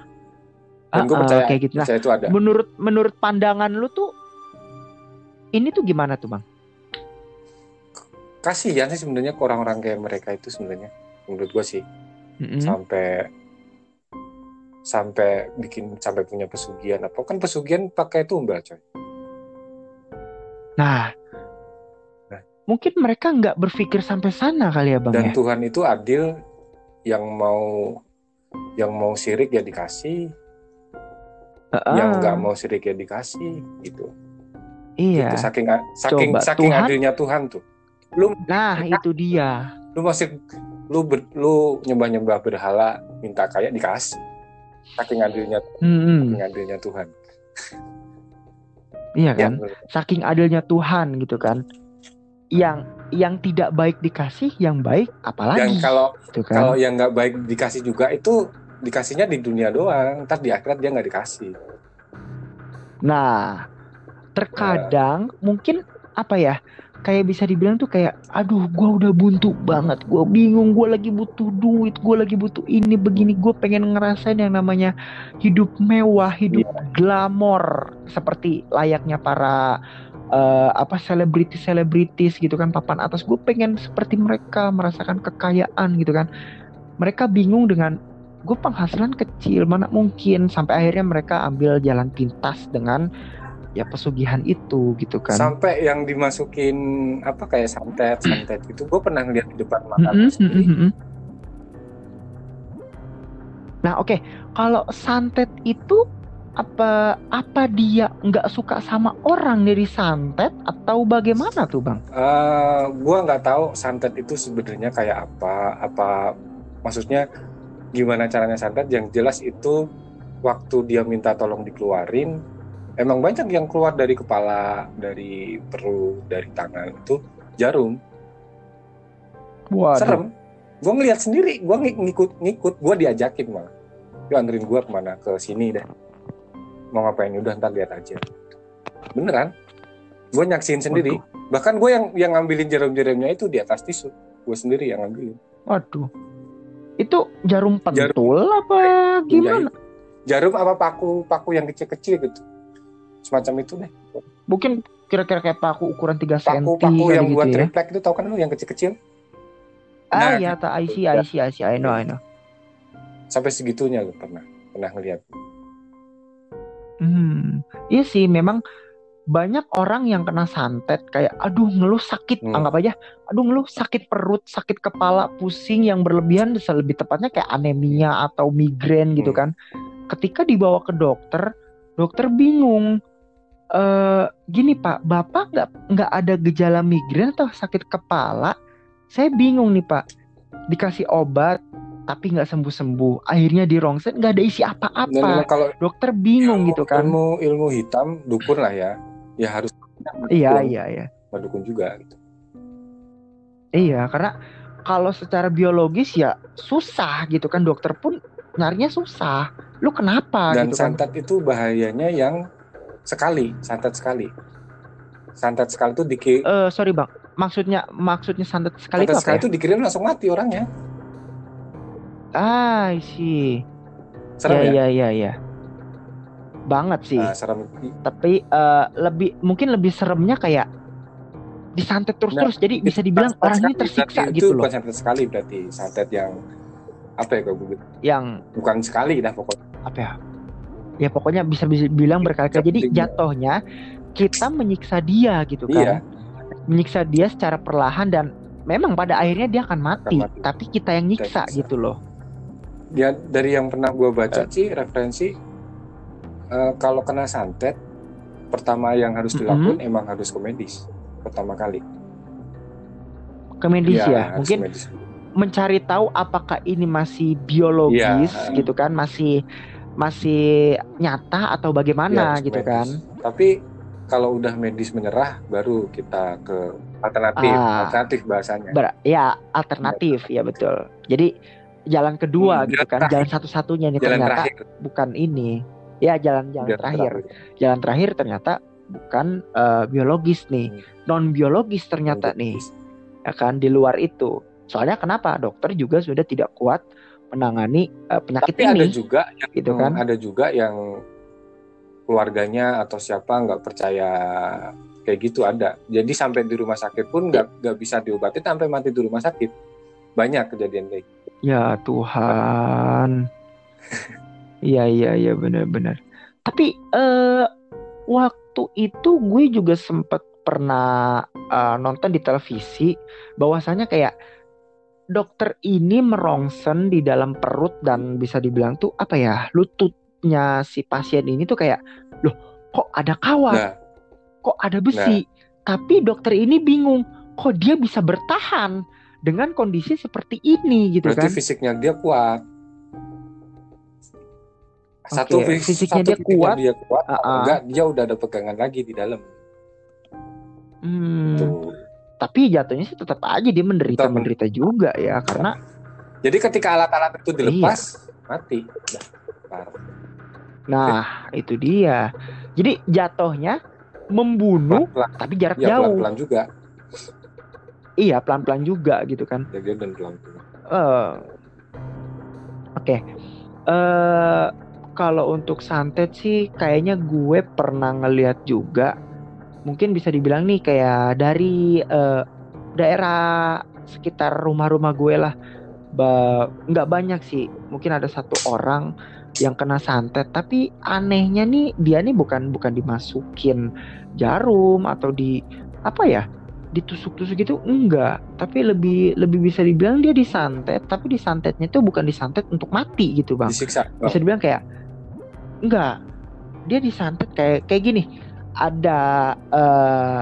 Ah, Dan gue ah, percaya, kayak gitu. Nah, itu ada. menurut menurut pandangan lu tuh ini tuh gimana tuh bang? Kasihan sih sebenarnya ke orang-orang kayak mereka itu sebenarnya. Menurut gue sih Mm-mm. sampai sampai bikin sampai punya pesugihan apa kan pesugihan pakai tumbal coy. Nah, Nah. mungkin mereka nggak berpikir sampai sana kali ya bang Dan ya. Tuhan itu adil yang mau yang mau sirik ya dikasih, Heeh. yang nggak mau sirik ya dikasih gitu. Iya. Gitu, saking saking Coba, saking Tuhan- adilnya Tuhan tuh. Lu Nah itu dia. lu masih lu ber- lu nyembah-nyembah berhala minta kaya dikasih. Saking adilnya Hmm, saking adilnya Tuhan. iya Ya, kan. Saking adilnya Tuhan gitu kan. Yang yang tidak baik dikasih, yang baik apalagi kalau gitu kan. kalau yang nggak baik dikasih juga itu dikasihnya di dunia doang, ntar di akhirat dia nggak dikasih. Nah, terkadang mungkin apa ya? Kayak bisa dibilang tuh kayak, aduh, gua udah buntu banget, gua bingung, gua lagi butuh duit, gua lagi butuh ini begini, gua pengen ngerasain yang namanya hidup mewah, hidup glamor, seperti layaknya para eh, apa selebritis selebritis gitu kan papan atas. Gue pengen seperti mereka merasakan kekayaan gitu kan. Mereka bingung dengan gue penghasilan kecil mana mungkin sampai akhirnya mereka ambil jalan pintas dengan ya pesugihan itu gitu kan Sampai yang dimasukin apa kayak santet, santet itu gue pernah ngeliat di depan mata sendiri. mm-mm, mm-mm. nah oke kalau santet itu apa apa dia nggak suka sama orang dari santet atau bagaimana tuh bang Eh, gua nggak tahu santet itu sebenarnya kayak apa, apa maksudnya gimana caranya santet. Yang jelas itu waktu dia minta tolong dikeluarin, emang banyak yang keluar dari kepala, dari perut, dari tangan itu jarum. Waduh. Serem. Gue ngeliat sendiri, gue ngikut-ngikut, gue diajakin malah. Yuk anterin gue ke mana ke sini deh. Mau ngapain udah ntar lihat aja. Beneran? gue nyaksin sendiri bahkan gue yang yang ngambilin jarum-jarumnya itu di atas tisu gue sendiri yang ngambilin Waduh. Itu jarum pentul Jarum- apa gimana? jarum apa paku paku yang kecil-kecil gitu semacam itu deh Mungkin kira-kira kayak paku ukuran 3 cm paku paku yang gitu buat ya. triplek itu tau kan lu yang kecil-kecil Ah Nah, ya, tak I see, I see, I know, I know. sampai segitunya gue pernah pernah ngeliat Hmm, iya sih memang banyak orang yang kena santet kayak aduh ngeluh sakit Hmm. anggap aja aduh ngeluh sakit perut sakit kepala pusing yang berlebihan bisa lebih tepatnya kayak anemia atau migrain gitu Hmm. kan ketika dibawa ke dokter dokter bingung eh gini pak bapak nggak nggak ada gejala migrain atau sakit kepala saya bingung nih pak dikasih obat tapi nggak sembuh sembuh akhirnya di rongsen nggak ada isi apa-apa. Kalau dokter bingung gitu kan. ilmu ilmu hitam dukun lah ya. Ya harus iya iya iya. Mendukun juga gitu. iya karena kalau secara biologis ya susah gitu kan. Dokter pun nyarinya susah. Lu kenapa dan gitu kan? santet itu bahayanya yang sekali santet sekali. Santet sekali itu diki Eh sorry bang. Maksudnya maksudnya santet sekali itu santet apa sekali ya? itu dikirim langsung mati orangnya ah sih serem ya ya, ya ya ya. Banget sih. Nah, serem. Tapi eh, lebih mungkin lebih seremnya kayak disantet terus-terus jadi bisa dibilang orang ini tersiksa gitu itu loh. bukan santet sekali berarti santet yang apa ya gue yang bukan sekali dah pokoknya apa ya? Ya pokoknya bisa bisa bilang berkali-kali. jadi jatuhnya kita menyiksa dia gitu iya. Kan menyiksa dia secara perlahan dan memang pada akhirnya dia akan mati, Akan mati. tapi kita yang nyiksa nyiksa. gitu loh ya dari yang pernah gue Eh. baca sih referensi eh, kalau kena santet pertama yang harus Mm-mm. dilakukan emang harus ke medis pertama kali ke medis Iya, ya harus mungkin medis. mencari tahu apakah ini masih biologis Iya. gitu kan masih masih nyata atau bagaimana ke gitu medis. kan tapi kalau udah medis menyerah baru kita ke alternatif Ah. alternatif bahasanya Ber- ya alternatif ya betul jadi jalan kedua Hmm, gitu kan terakhir. jalan satu-satunya nih jalan ternyata terakhir. bukan ini. Ya jalan-jalan Jalan terakhir. jalan terakhir ternyata bukan eh, biologis nih. Hmm. non biologis. ternyata nih ya kan di luar itu. Soalnya kenapa? Dokter juga sudah tidak kuat menangani eh, penyakit tapi ada ini juga yang gitu kan? ada juga yang keluarganya atau siapa nggak percaya kayak gitu ada. Jadi sampai di rumah sakit pun nggak nggak bisa diobati sampai mati di rumah sakit banyak kejadian kayak gitu. ya Tuhan. Iya iya iya benar-benar tapi eh waktu itu gue juga sempat pernah eh, nonton di televisi bahwasanya kayak dokter ini merongsen di dalam perut dan bisa dibilang tuh apa ya lututnya si pasien ini tuh kayak loh kok ada kawat? Nah. Kok ada besi? Tapi dokter ini bingung kok dia bisa bertahan dengan kondisi seperti ini gitu berarti kan? fisiknya dia kuat. Satu fis- fisiknya satu dia kuat. dia kuat kalau Ah-ah. enggak dia udah ada pegangan lagi di dalam. Hmm, tuh. Tapi jatuhnya sih tetap aja dia menderita Tetap. men- menderita juga ya karena jadi ketika alat-alat itu dilepas Iya. mati. Udah, parah. nah itu dia. Jadi jatuhnya membunuh pelan-pelan. tapi jarak ya jauh. pelan-pelan juga iya pelan-pelan juga gitu kan. Dia dan pelan Eh, oke. Eh kalau untuk santet sih kayaknya gue pernah ngeliat juga. Mungkin bisa dibilang nih kayak dari eh, daerah sekitar rumah-rumah gue lah. Ba- nggak banyak sih. Mungkin ada satu orang yang kena santet. Tapi anehnya nih dia nih bukan bukan dimasukin jarum atau di apa ya ditusuk-tusuk gitu enggak. Tapi lebih lebih bisa dibilang dia disantet tapi disantetnya itu bukan disantet untuk mati gitu bang. Disiksa. Bisa dibilang kayak enggak. Dia disantet kayak kayak gini. Ada eh,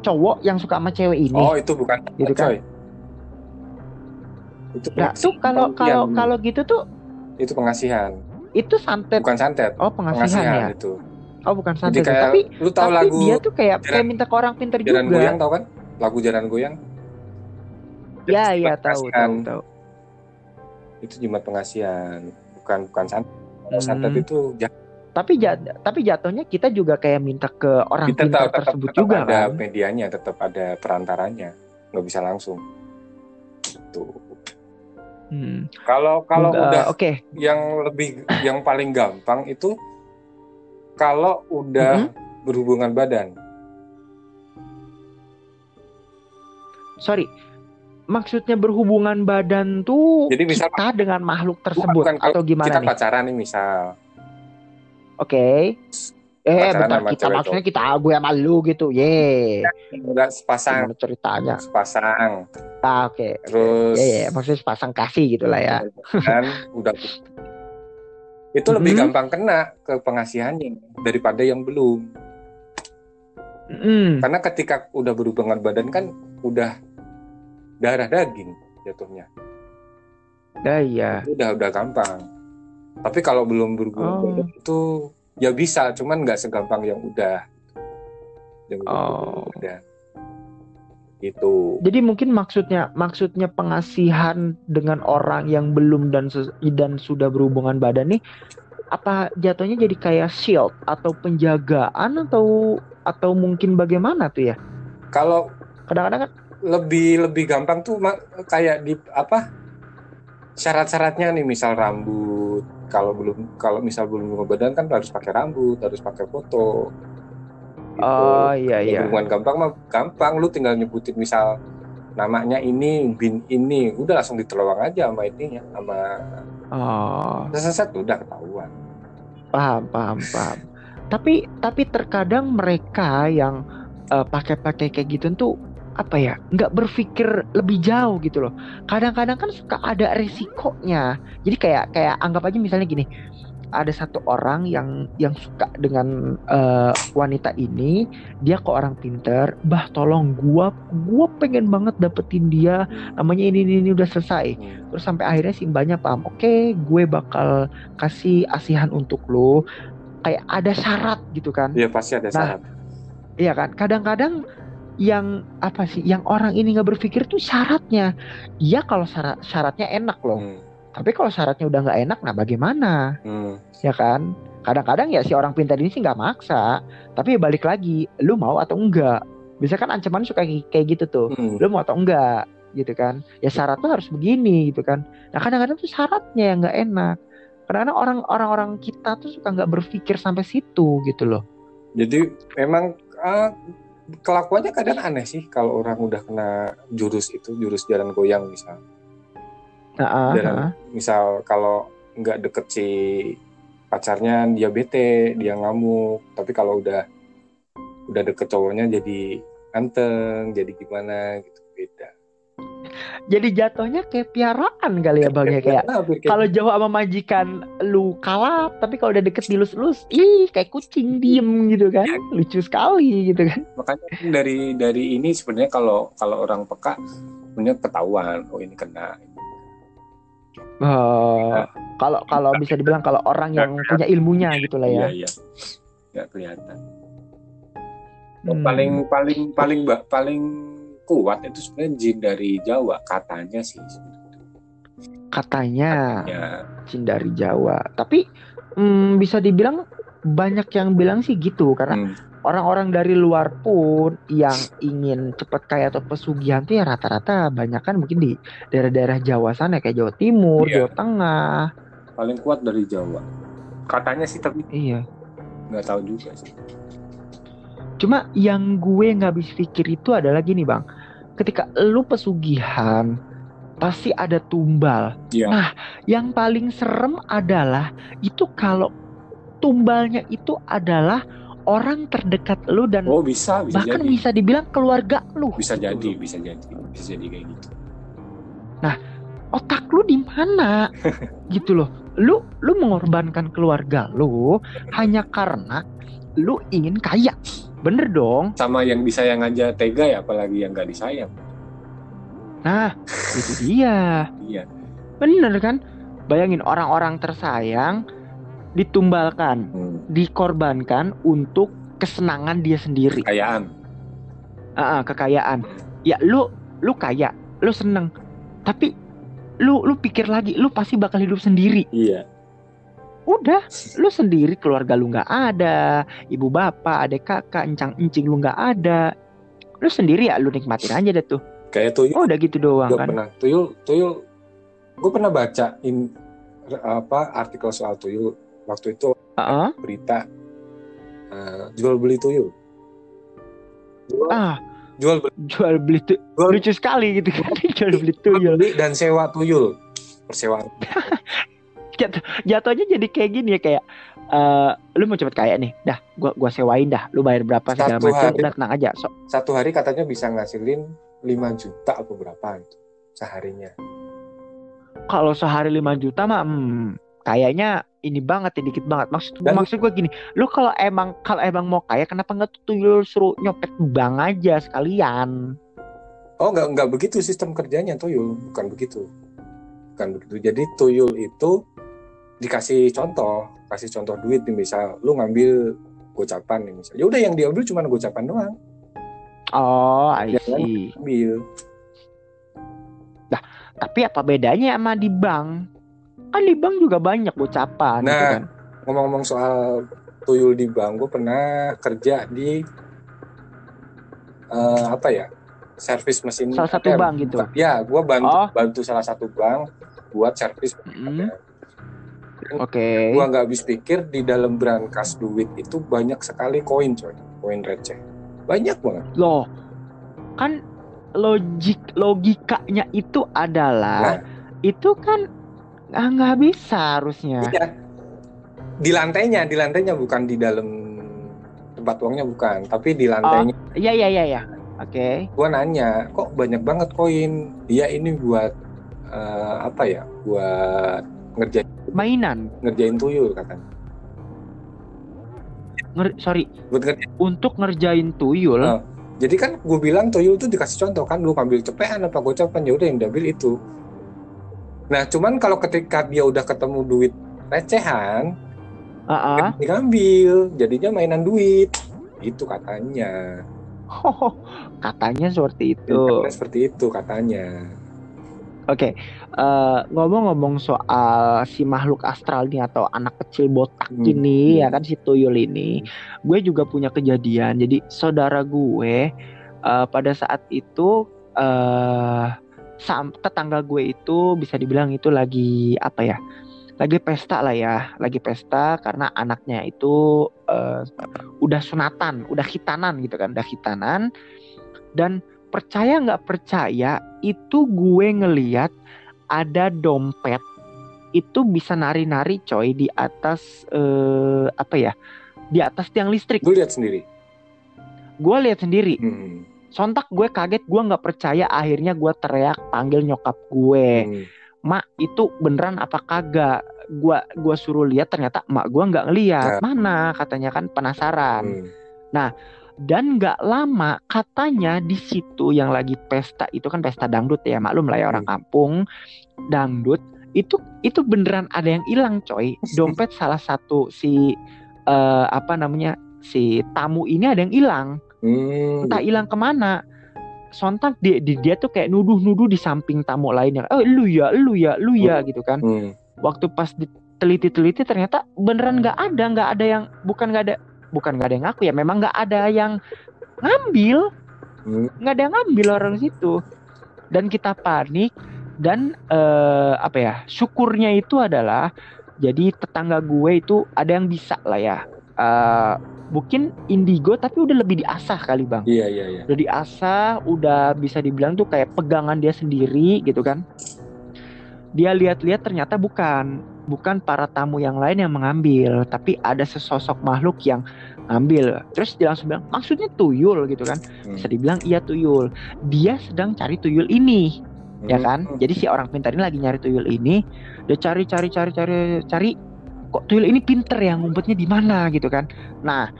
cowok yang suka sama cewek ini. Oh itu bukan Gitu kan? coy. Itu nah tuh kalau kalau yang- kalau gitu tuh itu pengasihan. Itu santet. Bukan santet. Oh pengasihan, ya? itu oh bukan santet kayak tapi lu tahu tapi lagu dia tuh kayak kayak Jalan- minta ke orang pinter jalan juga. Goyang tahu kan? Lagu jalan goyang. Ya ya tahu tahu tahu. Itu jimat pengasihan. Bukan bukan santet Kalau santet Hmm. itu jahat tapi jat, tapi jatuhnya kita juga kayak minta ke orang kita pintar tahu tetap, tersebut tetap juga ada kan? medianya tetap ada perantaranya. Nggak bisa langsung. Tuh Hmm. kalau kalau Moga- udah oke. yang lebih yang paling gampang itu kalau udah berhubungan badan. Sorry. Maksudnya berhubungan badan tuh Jadi misal- kita dengan makhluk tersebut Bukan, atau gimana kita nih? pacaran nih misal. Oke. Eh Pacaran bentar kita maksudnya kita gue sama lu gitu. Ye udah sepasang. Gimana ceritanya? Sepasang. Ah, oke. Terus ya ya maksudnya sepasang kasih gitu lah ya. Kan udah itu lebih Mhm. gampang kena ke pengasihannya daripada yang belum Hmm. karena ketika udah berhubungan badan kan udah darah daging jatuhnya Ya, iya. itu udah udah gampang tapi kalau belum berhubungan Oh. badan itu ya bisa cuman nggak segampang yang udah yang Oh. udah gitu. Jadi mungkin maksudnya maksudnya pengasihan dengan orang yang belum dan dan sudah berhubungan badan nih apa jatuhnya jadi kayak shield atau penjagaan atau atau mungkin bagaimana tuh ya? kalau Kadang-kadang kan lebih lebih gampang tuh kayak di apa syarat-syaratnya nih misal rambut. Kalau belum kalau misal belum badan kan harus pakai rambut harus pakai foto Gitu. oh iya Ya, iya. hubungan gampang mah gampang lu tinggal nyebutin misal namanya ini bin ini udah langsung ditelawang aja sama ininya sama Oh, seset udah ketahuan paham paham paham. Tapi tapi terkadang mereka yang eh, pakai-pakai kayak gitu tuh apa ya nggak berpikir lebih jauh gitu loh kadang-kadang kan suka ada resikonya jadi kayak kayak anggap aja misalnya gini ada satu orang yang yang suka dengan eh, wanita ini dia kok orang pinter bah tolong gua gua pengen banget dapetin dia namanya ini ini, ini udah selesai. Terus sampai akhirnya si mbaknya paham oke gue bakal kasih asihan untuk lo kayak ada syarat gitu kan. Iya pasti ada Nah, syarat. Iya kan, kadang-kadang yang apa sih, yang orang ini nggak berpikir tuh syaratnya. Iya kalau syarat syaratnya enak loh, Hmm. Tapi kalau syaratnya udah nggak enak, nah bagaimana? Hmm. Ya kan? Kadang-kadang ya si orang pintar ini sih nggak maksa, tapi ya balik lagi, lu mau atau enggak? Bisa kan ancaman suka kayak gitu tuh, Hmm. lu mau atau enggak? Gitu kan? Ya syaratnya harus begini gitu kan? Nah kadang-kadang tuh syaratnya yang nggak enak. Kadang-kadang orang orang-orang kita tuh suka nggak berpikir sampai situ gitu loh. Jadi memang ah, kelakuannya kadang aneh sih kalau orang udah kena jurus itu jurus jalan goyang misal. Jalan, ah. misal kalau nggak deket si pacarnya dia bete dia ngamuk. Tapi kalau udah udah deket cowoknya jadi anteng jadi gimana gitu beda. jadi jatuhnya kayak piaraan kali ya bang ya kayak kalau jauh sama majikan lu kalah tapi kalau udah deket dilus-lus ih kayak kucing diem gitu kan. Lucu sekali gitu kan. Makanya kan dari dari ini sebenarnya kalau kalau orang peka sebenarnya ketahuan oh ini kena Eh, kalau kalau bisa dibilang kalau orang yang punya ilmunya gitu lah ya. Iya iya. Kelihatan. Hmm. paling paling paling ba- paling kuat itu sebenarnya jin dari Jawa katanya sih. Katanya ya jin dari Jawa. Tapi hmm, bisa dibilang banyak yang bilang sih gitu karena hmm, orang-orang dari luar pun yang ingin cepat kaya atau pesugihan tuh ya rata-rata banyak kan mungkin di daerah-daerah Jawa sana kayak Jawa Timur, Iya. Jawa Tengah. paling kuat dari Jawa katanya sih tapi Iya. nggak tahu juga sih Cuma yang gue nggak habis pikir itu adalah gini bang, ketika lu pesugihan pasti ada tumbal. Iya. Nah, yang paling serem adalah itu kalau tumbalnya itu adalah orang terdekat lu dan oh bisa bisa bahkan jadi bisa dibilang keluarga lu. bisa jadi loh. bisa jadi bisa jadi kayak gitu Otak lu di mana? gitu loh. Lu lu mengorbankan keluarga lu hanya karena lu ingin kaya. Bener dong. sama yang disayang aja tega ya apalagi yang nggak disayang Nah, itu dia. iya Bener kan? Bayangin orang-orang tersayang ditumbalkan, hmm. dikorbankan untuk kesenangan dia sendiri. kekayaan Ah, ah, kekayaan. Ya lu lu kaya, lu seneng. Tapi lu lu pikir lagi, lu pasti bakal hidup sendiri. iya udah lu sendiri keluarga lu nggak ada ibu bapak adik kakak encang encing lu nggak ada lu sendiri ya lu nikmatin aja deh tuh kayak tuyul oh udah gitu doang kan pernah tuyul tuyul gue pernah baca in, apa artikel soal tuyul waktu itu Heeh. berita eh, jual beli tuyul. Jual, ah. Jual beli. Jual beli tuh Jual- lucu sekali gitu kan jual beli tuyul. beli dan sewa tuyul. Persewaan jatuhnya jadi kayak gini ya kayak eh lu mau cepet kaya nih dah gua gua sewain dah lu bayar berapa segala Satu macam hari. udah tenang aja so, satu hari katanya bisa ngasilin 5 juta apa berapa itu seharinya. Kalau sehari 5 juta mah hmm, kayaknya ini banget ya dikit banget. Maksud Dan- maksud gua gini lu kalau emang kalau emang mau kaya kenapa nggak tuh tuyul suruh nyopet bank aja sekalian? Oh nggak nggak begitu sistem kerjanya tuyul. Bukan begitu. Bukan begitu. Jadi tuyul itu dikasih contoh kasih contoh duit nih misal lu ngambil gocapan nih misal. Ya udah yang diambil cuma gocapan doang. Oh I Jangan. see. ambil tapi apa bedanya sama di bank kan di bank juga banyak ucapan gitu Nah, kan ngomong-ngomong soal tuyul di bank gue pernah kerja di eh, apa ya servis mesin Salah satu ATM. bank gitu. ya gue bantu Oh. bantu salah satu bank buat servis Mm, oke Gua nggak habis pikir di dalam brankas duit itu banyak sekali koin coy, koin receh. Banyak banget. loh kan logik logikanya itu adalah itu kan ah, nggak bisa harusnya Iya. Di lantainya, di lantainya bukan di dalam tempat uangnya bukan, tapi di lantainya. iya iya iya iya oke Gua nanya, kok banyak banget koin? Iya ini buat eh, apa ya? Buat ngerjain mainan ngerjain tuyul katanya. Nger- sorry Buat ngerjain. untuk ngerjain tuyul Oh. Jadi kan gue bilang tuyul tuh dikasih contoh kan, lu ngambil cepean apa gocapan ya udah yang diambil itu. Nah, cuman kalau ketika dia udah ketemu duit recehan, ah. diambil jadinya mainan duit itu katanya katanya seperti itu Katanya seperti itu katanya Oke, eh, ngomong-ngomong soal si makhluk astral nih atau anak kecil botak Hmm, ini hmm. ya kan si tuyul ini, gue juga punya kejadian. Jadi saudara gue eh, pada saat itu eh sam- tetangga gue itu bisa dibilang itu lagi apa ya? Lagi pesta lah ya, lagi pesta karena anaknya itu eh, udah sunatan, udah khitanan gitu kan, udah khitanan dan percaya nggak percaya itu gue ngeliat ada dompet itu bisa nari-nari coy di atas eh, apa ya di atas tiang listrik gue lihat sendiri gue lihat sendiri hmm. Sontak gue kaget gue nggak percaya. Akhirnya gue teriak panggil nyokap gue. Hmm. mak itu beneran apa kagak? Gue gua suruh lihat ternyata mak gue nggak ngeliat. Mana? katanya kan penasaran. Hmm. dan nggak lama katanya di situ yang lagi pesta itu kan pesta dangdut ya maklum lah ya orang kampung. Dangdut itu itu beneran ada yang hilang coy. Dompet salah satu si eh, apa namanya si tamu ini ada yang hilang Hmm. entah hilang ke mana. Sontak dia, di- dia tuh kayak nuduh-nuduh di samping tamu lainnya. Oh lu ya lu ya lu ya gitu kan. Hmm. waktu pas diteliti-teliti ternyata beneran nggak ada nggak ada yang bukan nggak ada bukan nggak ada yang ngaku ya. Memang nggak ada yang ngambil. Hmm. nggak ada yang ngambil orang situ. Dan kita panik dan eh, apa ya syukurnya itu adalah jadi tetangga gue itu ada yang bisa lah ya Eh, mungkin indigo tapi udah lebih diasah kali bang iya iya iya udah diasah, udah bisa dibilang tuh kayak pegangan dia sendiri gitu kan. Dia lihat-lihat ternyata bukan, bukan para tamu yang lain yang mengambil, tapi ada sesosok makhluk yang ngambil. Terus dia langsung bilang, maksudnya tuyul gitu kan. Hmm. Bisa dibilang iya tuyul. Dia sedang cari tuyul ini, ya kan? Hmm. Jadi si orang pintar ini lagi nyari tuyul ini, dia cari cari cari cari cari kok tuyul ini pinter ya ngumpetnya di mana gitu kan. Nah,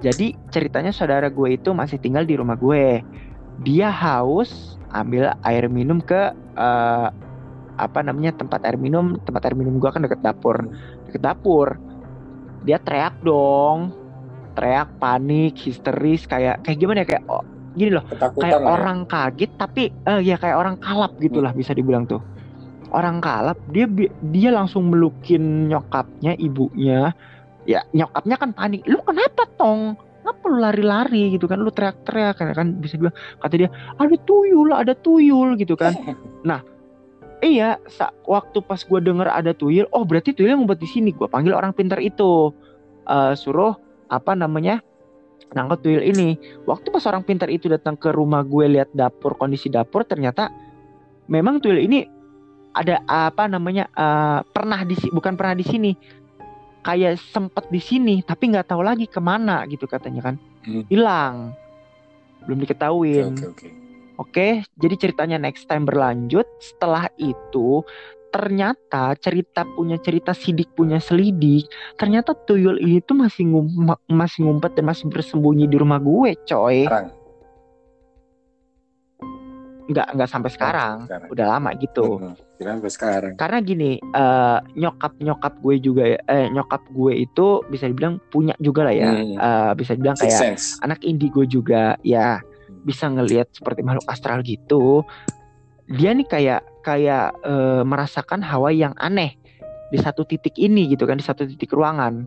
jadi ceritanya saudara gue itu masih tinggal di rumah gue. Dia haus, ambil air minum ke eh, apa namanya tempat air minum, tempat air minum gue kan deket dapur, deket dapur. Dia teriak dong, teriak panik, histeris kayak kayak gimana ya kayak oh, gini loh ketakutan kayak ya. orang kaget tapi eh ya kayak orang kalap gitulah bisa dibilang tuh orang kalap dia dia langsung melukin nyokapnya ibunya. Ya nyokapnya kan panik lu kenapa tong? Kenapa lu lari-lari gitu kan. Lu teriak-teriak kan kan bisa bilang kata dia ada tuyul ada tuyul gitu kan. Iya sa- waktu pas gua denger ada tuyul oh berarti tuyul yang ngumpet di sini. Gua panggil orang pintar itu. Eh suruh apa namanya nangkep tuyul ini. Waktu pas orang pintar itu datang ke rumah gue lihat dapur kondisi dapur ternyata memang tuyul ini ada apa namanya eh, pernah di bukan pernah di sini kayak sempet di sini tapi nggak tahu lagi ke mana gitu katanya kan Hmm. hilang belum Oke, diketahuin oke, oke. Oke, jadi ceritanya next time berlanjut. Setelah itu, ternyata cerita punya cerita sidik punya selidik. Ternyata tuyul ini tuh masih ngum masih ngumpet dan masih bersembunyi di rumah gue, coy. Sekarang. Nggak nggak sampai sekarang, sekarang. udah lama gitu. Hmm, Kira sampai sekarang. Karena gini, eh, nyokap nyokap gue juga, ya- eh nyokap gue itu bisa dibilang punya juga lah ya. Hmm. Eh, bisa dibilang Six kayak sense. anak indigo juga ya bisa ngelihat seperti makhluk astral gitu dia nih kayak kayak eh, merasakan hawa yang aneh di satu titik ini gitu kan di satu titik ruangan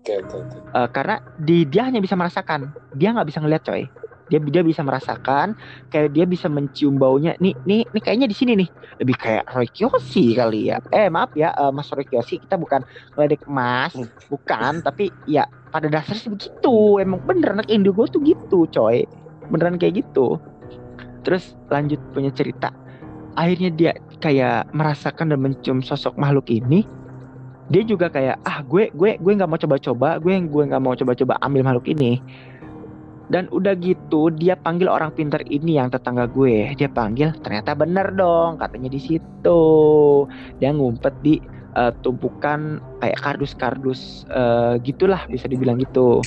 Oke, oke, oke. Eh, karena di dia hanya bisa merasakan dia nggak bisa ngelihat coy dia dia bisa merasakan kayak dia bisa mencium baunya nih nih nih kayaknya di sini nih. Lebih kayak Roy Kiyoshi kali ya. Eh maaf ya eh, Mas Roy Kiyoshi kita bukan ngeledek Mas Hmm. bukan tapi ya pada dasarnya sih begitu. Emang bener anak indigo tuh gitu coy. Beneran kayak gitu. Terus lanjut punya cerita. Akhirnya dia kayak merasakan dan mencium sosok makhluk ini. Dia juga kayak ah gue gue gue nggak mau coba-coba gue gue nggak mau coba-coba ambil makhluk ini dan udah gitu dia panggil orang pintar ini yang tetangga gue. Dia panggil ternyata bener dong katanya di situ. Dia ngumpet di eh, tumpukan kayak kardus-kardus eh, gitulah bisa dibilang gitu.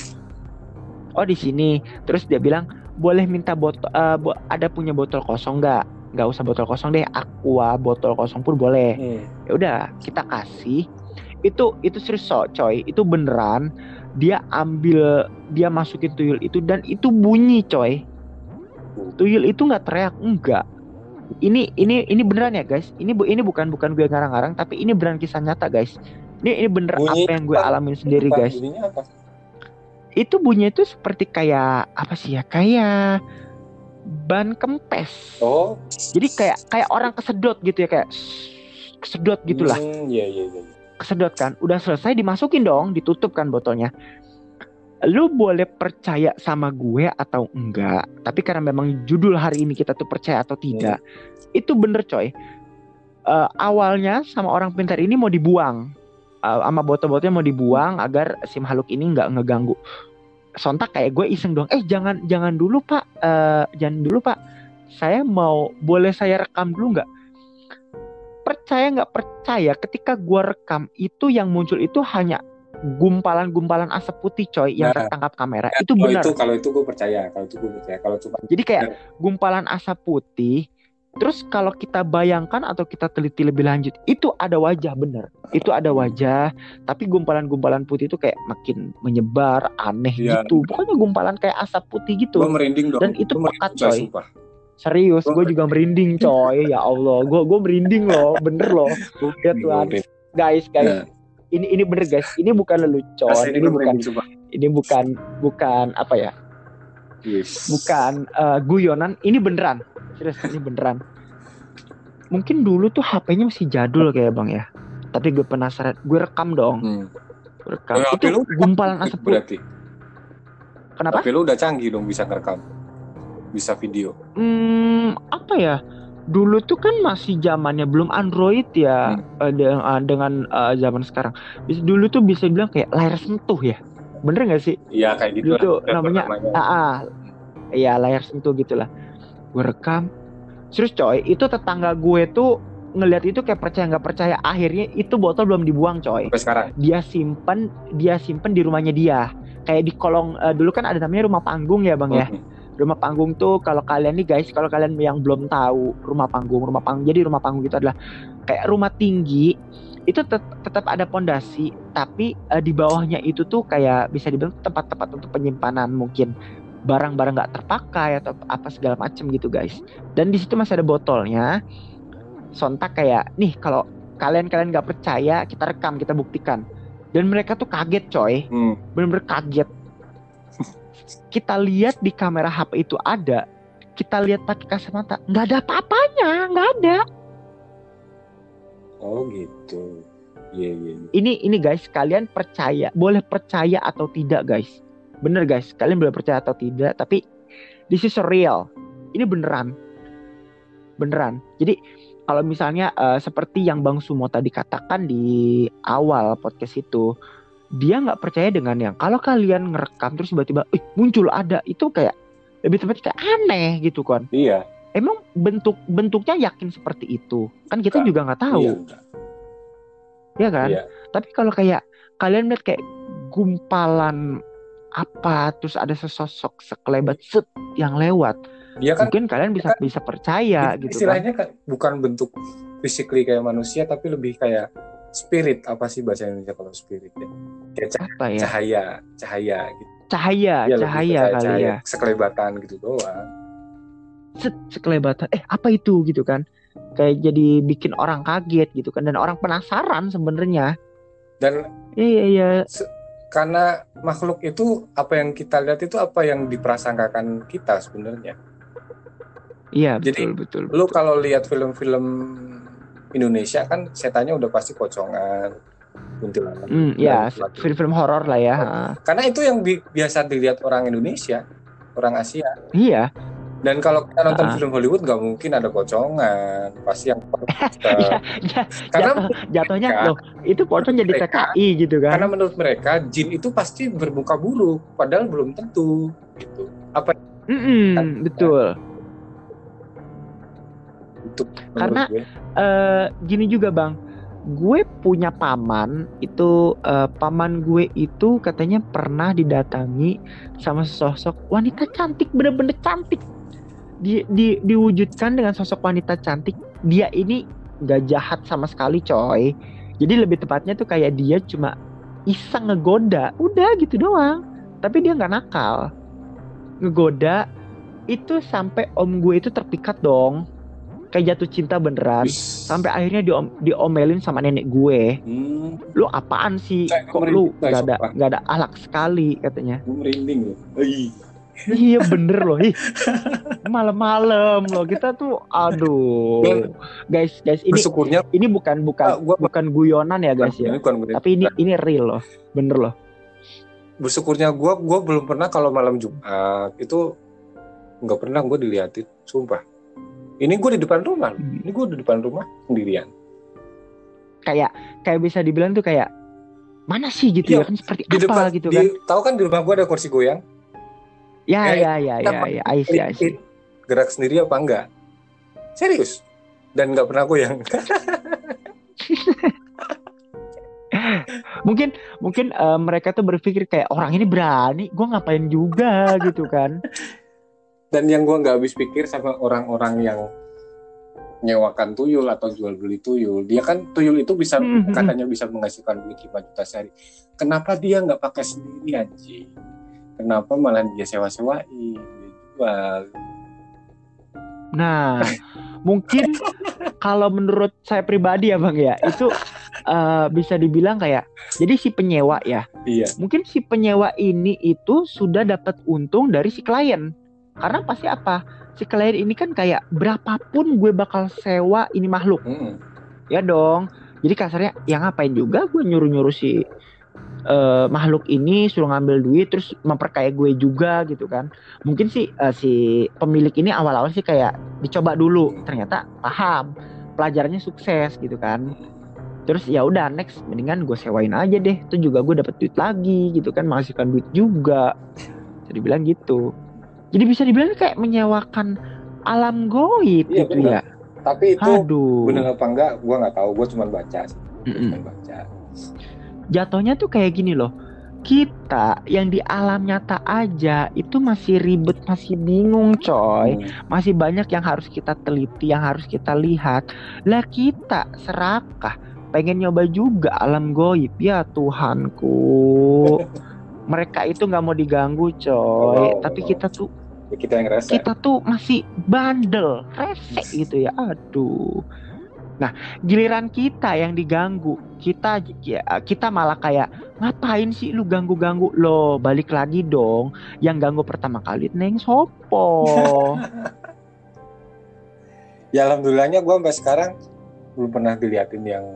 Oh di sini. Terus dia bilang boleh minta botol eh, bo- ada punya botol kosong nggak? Nggak usah botol kosong deh aqua botol kosong pun boleh. Hmm. ya udah kita kasih. Itu itu serius so, coy. Itu beneran dia ambil dia masukin tuyul itu dan itu bunyi coy. Tuyul itu nggak teriak enggak. Ini ini ini beneran ya guys? Ini bu ini bukan bukan gue ngarang-ngarang tapi ini beneran kisah nyata guys. Ini ini bener Bunyi apa yang gue apa? alamin sendiri guys. itu bunyinya itu seperti kayak apa sih ya? Kayak ban kempes. Oh, jadi kayak kayak orang kesedot gitu ya kayak kesedot gitulah. Hmm, iya, iya, iya. Kesedot kan udah selesai dimasukin dong ditutup kan botolnya. Lu boleh percaya sama gue atau enggak tapi karena memang judul hari ini kita tuh percaya atau tidak itu bener coy. Eh, awalnya sama orang pintar ini mau dibuang. Eh, sama botol-botolnya mau dibuang agar si makhluk ini nggak ngeganggu. Sontak kayak gue iseng dong eh jangan jangan dulu pak. Eh, jangan dulu pak. Saya mau boleh saya rekam dulu nggak percaya nggak percaya ketika gua rekam itu yang muncul itu hanya gumpalan-gumpalan asap putih coy yang Nah. tertangkap kamera Ya, itu benar itu kalau itu gue percaya, kalau itu gue percaya. Kalau cuma jadi kayak gumpalan asap putih terus kalau kita bayangkan atau kita teliti lebih lanjut itu ada wajah bener itu ada wajah tapi gumpalan-gumpalan putih itu kayak makin menyebar aneh Iya. gitu pokoknya gumpalan kayak asap putih gitu gue merinding dong. Dan itu Gua merinding, pekat, coy, coy. sumpah. Serius gue juga merinding coy. Ya Allah gue gue merinding loh bener loh. Ya Tuhan. merinding. guys guys Nah, ini ini bener guys. Ini bukan lelucon rasanya ini bukan ini bukan bukan apa ya? Yes. bukan eh, guyonan. Ini beneran. Serius ini beneran. Mungkin dulu tuh HP-nya masih jadul kayak bang ya. Tapi gue penasaran gue rekam dong. Hmm. gue rekam. Oh, itu HP lu gumpalan asap berarti. kenapa? Tapi lu udah canggih dong bisa ngerekam. Bisa video. hmm apa ya? Dulu tuh kan masih zamannya belum Android ya eh, de- eh, dengan eh, zaman sekarang. Dulu tuh bisa bilang kayak layar sentuh ya. Bener nggak sih? Iya kayak gitu Dulu tuh lah. namanya ah, iya layar sentuh gitulah. Gue rekam. Serius coy itu tetangga gue tuh ngelihat itu kayak percaya nggak percaya. Akhirnya itu botol belum dibuang coy. Sampai sekarang. dia simpen dia simpen di rumahnya dia. Kayak di kolong eh, dulu kan ada namanya rumah panggung ya bang ya. Hmm. Rumah panggung tuh kalau kalian nih guys kalau kalian yang belum tahu rumah panggung rumah panggung jadi rumah panggung itu adalah kayak rumah tinggi itu tet- tetap ada pondasi tapi eh, di bawahnya itu tuh kayak bisa dibilang tempat-tempat untuk penyimpanan mungkin barang-barang nggak terpakai atau apa segala macem gitu guys. Dan di situ masih ada botolnya sontak kayak nih kalau kalian kalian nggak percaya kita rekam kita buktikan. Dan mereka tuh kaget coy. Hmm. bener-bener kaget kita lihat di kamera HP itu ada kita lihat pakai kacamata nggak ada apa-apanya nggak ada Oh gitu. Iya iya. iya. ini ini guys kalian percaya boleh percaya atau tidak guys bener guys kalian boleh percaya atau tidak tapi this is real ini beneran beneran jadi kalau misalnya eh, seperti yang Bang Sumo tadi katakan di awal podcast itu dia nggak percaya dengan yang kalau kalian ngerekam terus tiba-tiba eh, muncul ada itu kayak lebih tepatnya kayak aneh gitu kan Iya. emang bentuk bentuknya yakin seperti itu kan kita Enggak. juga nggak tahu Iya. ya kan Iya. tapi kalau kayak kalian lihat kayak gumpalan apa terus ada sesosok sekelebat set yang lewat Dia kan mungkin kalian bisa kan bisa percaya gitu kan istilahnya kan bukan bentuk physically kayak manusia tapi lebih kayak spirit apa sih bahasa Indonesia kalau spirit ya? Kayak cah- apa ya cahaya, cahaya gitu. cahaya lebih cahaya kali cahaya, ya Sekelebatan gitu doang. set sekelebatan eh apa itu gitu kan kayak jadi bikin orang kaget gitu kan dan orang penasaran sebenarnya Dan iya iya iya karena makhluk itu apa yang kita lihat itu apa yang diprasangkakan kita sebenarnya. iya Jadi, betul betul Lu betul. kalau lihat film-film Indonesia kan setannya udah pasti pocongan, kuntilanak. Hmm, ya film-film horor lah ya. Karena itu yang bi- biasa dilihat orang Indonesia, orang Asia. iya Dan kalau kita nonton Ah. film Hollywood nggak mungkin ada pocongan, pasti yang Iya, iya, karena jatuhnya mereka- loh itu pocong jadi mereka- TKI gitu kan karena menurut mereka jin itu pasti bermuka buruk, padahal belum tentu gitu. Apa Mm-mm, Kan, betul menurut Karena- gue? eh gini juga bang, gue punya paman itu eh, paman gue itu katanya pernah didatangi sama sosok wanita cantik bener-bener cantik. Di, di diwujudkan dengan sosok wanita cantik. Dia ini gak jahat sama sekali coy. Jadi lebih tepatnya tuh kayak dia cuma iseng ngegoda, udah gitu doang. Tapi dia nggak nakal. Ngegoda itu sampai om gue itu terpikat dong. Kayak jatuh cinta beneran Wis. sampai akhirnya diom diomelin sama nenek gue. Hmm, lu apaan sih? Kayak kok lu gak ada gak ada alak sekali katanya. Gue merinding iya bener loh. Ih. Malam-malam loh. Kita tuh aduh. Guys guys ini Bersyukurnya ini bukan bukan Ah, gua- bukan guyonan ya guys ya. Bukan merinding. tapi ini ini real loh. Bener loh. Bersyukurnya gue gue belum pernah kalau malam Jumat itu nggak pernah gue diliatin sumpah ini gue di depan rumah Hmm. ini gue di depan rumah sendirian. Kayak kayak bisa dibilang tuh kayak mana sih gitu Iya, ya? Kan seperti di apa depan gitu di, kan? tahu kan di rumah gue ada kursi goyang? Ya eh, ya ya ya apa- ya. I see I see. Klik, gerak sendiri apa enggak? Serius? Dan nggak pernah goyang. Mungkin mungkin eh, mereka tuh berpikir kayak orang ini berani gue ngapain juga? gitu kan dan yang gue nggak habis pikir sama orang-orang yang nyewakan tuyul atau jual beli tuyul dia kan tuyul itu bisa Mhm. katanya bisa menghasilkan duit 5 juta sehari kenapa dia nggak pakai sendiri anjing kenapa malah dia sewa-sewain dia jual Nah, mungkin kalau menurut saya pribadi ya Bang ya, itu eh, bisa dibilang kayak jadi si penyewa ya. iya Mungkin si penyewa ini itu sudah dapat untung dari si klien. Karena pasti apa? Si klien ini kan kayak berapapun gue bakal sewa ini makhluk, Mm-mm. ya dong. Jadi kasarnya yang ngapain juga gue nyuruh-nyuruh si eh, makhluk ini suruh ngambil duit terus memperkaya gue juga gitu kan. Mungkin sih eh, si pemilik ini awal-awal sih kayak dicoba dulu, ternyata paham, pelajarannya sukses gitu kan. Terus ya udah next mendingan gue sewain aja deh, itu juga gue dapet duit lagi gitu kan, menghasilkan duit juga. Jadi bilang gitu. Jadi bisa dibilang kayak menyewakan alam goib Iya, gitu bener. ya. tapi itu Aduh. bener apa enggak gue nggak tahu. Gue cuma baca sih. Gua Mm-mm. cuma baca. Jatuhnya tuh kayak gini loh. Kita yang di alam nyata aja itu masih ribet masih bingung coy. Hmm. masih banyak yang harus kita teliti yang harus kita lihat. Lah kita serakah? Pengen nyoba juga alam goib. Ya Tuhanku. Mereka itu nggak mau diganggu coy. Wow, tapi kita tuh Ya, kita yang rasa kita tuh masih bandel rese gitu ya aduh Nah, giliran kita yang diganggu, kita ya, kita malah kayak ngapain sih lu ganggu-ganggu lo? Balik lagi dong. Yang ganggu pertama kali neng sopo. ya alhamdulillahnya gue sampai sekarang belum pernah diliatin yang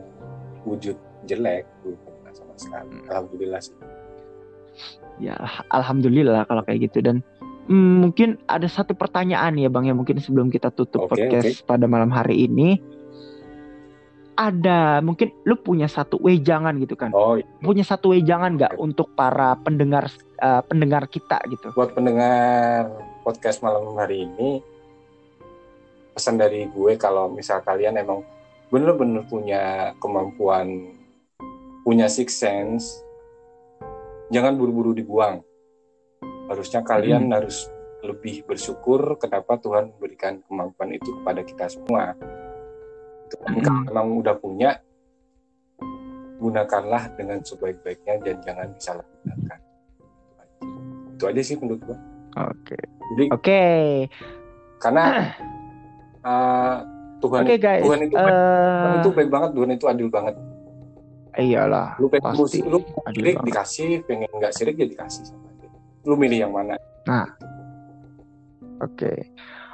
wujud jelek belum pernah sama sekali. Hmm. Alhamdulillah sih. ya, alhamdulillah kalau kayak gitu dan mungkin ada satu pertanyaan ya Bang ya mungkin sebelum kita tutup Oke, podcast pada malam hari ini. Ada mungkin lu punya satu wejangan gitu kan? Oh, punya satu wejangan nggak untuk para pendengar eh, pendengar kita gitu? Buat pendengar podcast malam hari ini pesan dari gue kalau misal kalian emang bener-bener punya kemampuan punya six sense jangan buru-buru dibuang harusnya kalian harus lebih bersyukur kenapa Tuhan memberikan kemampuan itu kepada kita semua. Itu kan Mm. kalau emang udah punya gunakanlah dengan sebaik-baiknya dan jangan disalahgunakan. Itu aja sih menurut gue oke. Jadi oke. Karena uh, Tuhan oke guys Tuhan itu baik, Tuhan eh itu baik banget Tuhan itu adil banget. Iyalah lu pengen pasti lu sirik dikasih pengen nggak sirik ya dikasih. sama lu milih yang mana Oke.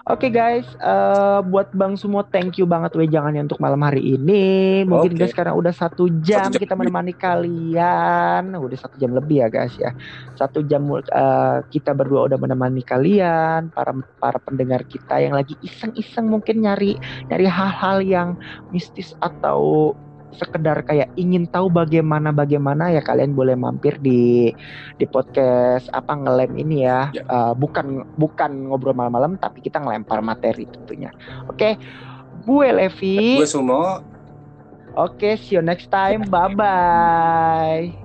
Oke guys, eh, buat Bang semua thank you banget wejangannya untuk malam hari ini. Mungkin Oke. guys sekarang udah satu jam, Satu jam kita lebih. menemani kalian. Udah satu jam lebih ya guys ya. Satu jam eh, kita berdua udah menemani kalian, para para pendengar kita yang lagi iseng-iseng mungkin nyari nyari hal-hal yang mistis atau sekedar kayak ingin tahu bagaimana bagaimana ya kalian boleh mampir di di podcast apa ngelem ini ya, Ya. Eh, bukan bukan ngobrol malam-malam tapi kita ngelempar materi tentunya. Oke gue Levi. Gue Sumo. Oke see you next time. Bye bye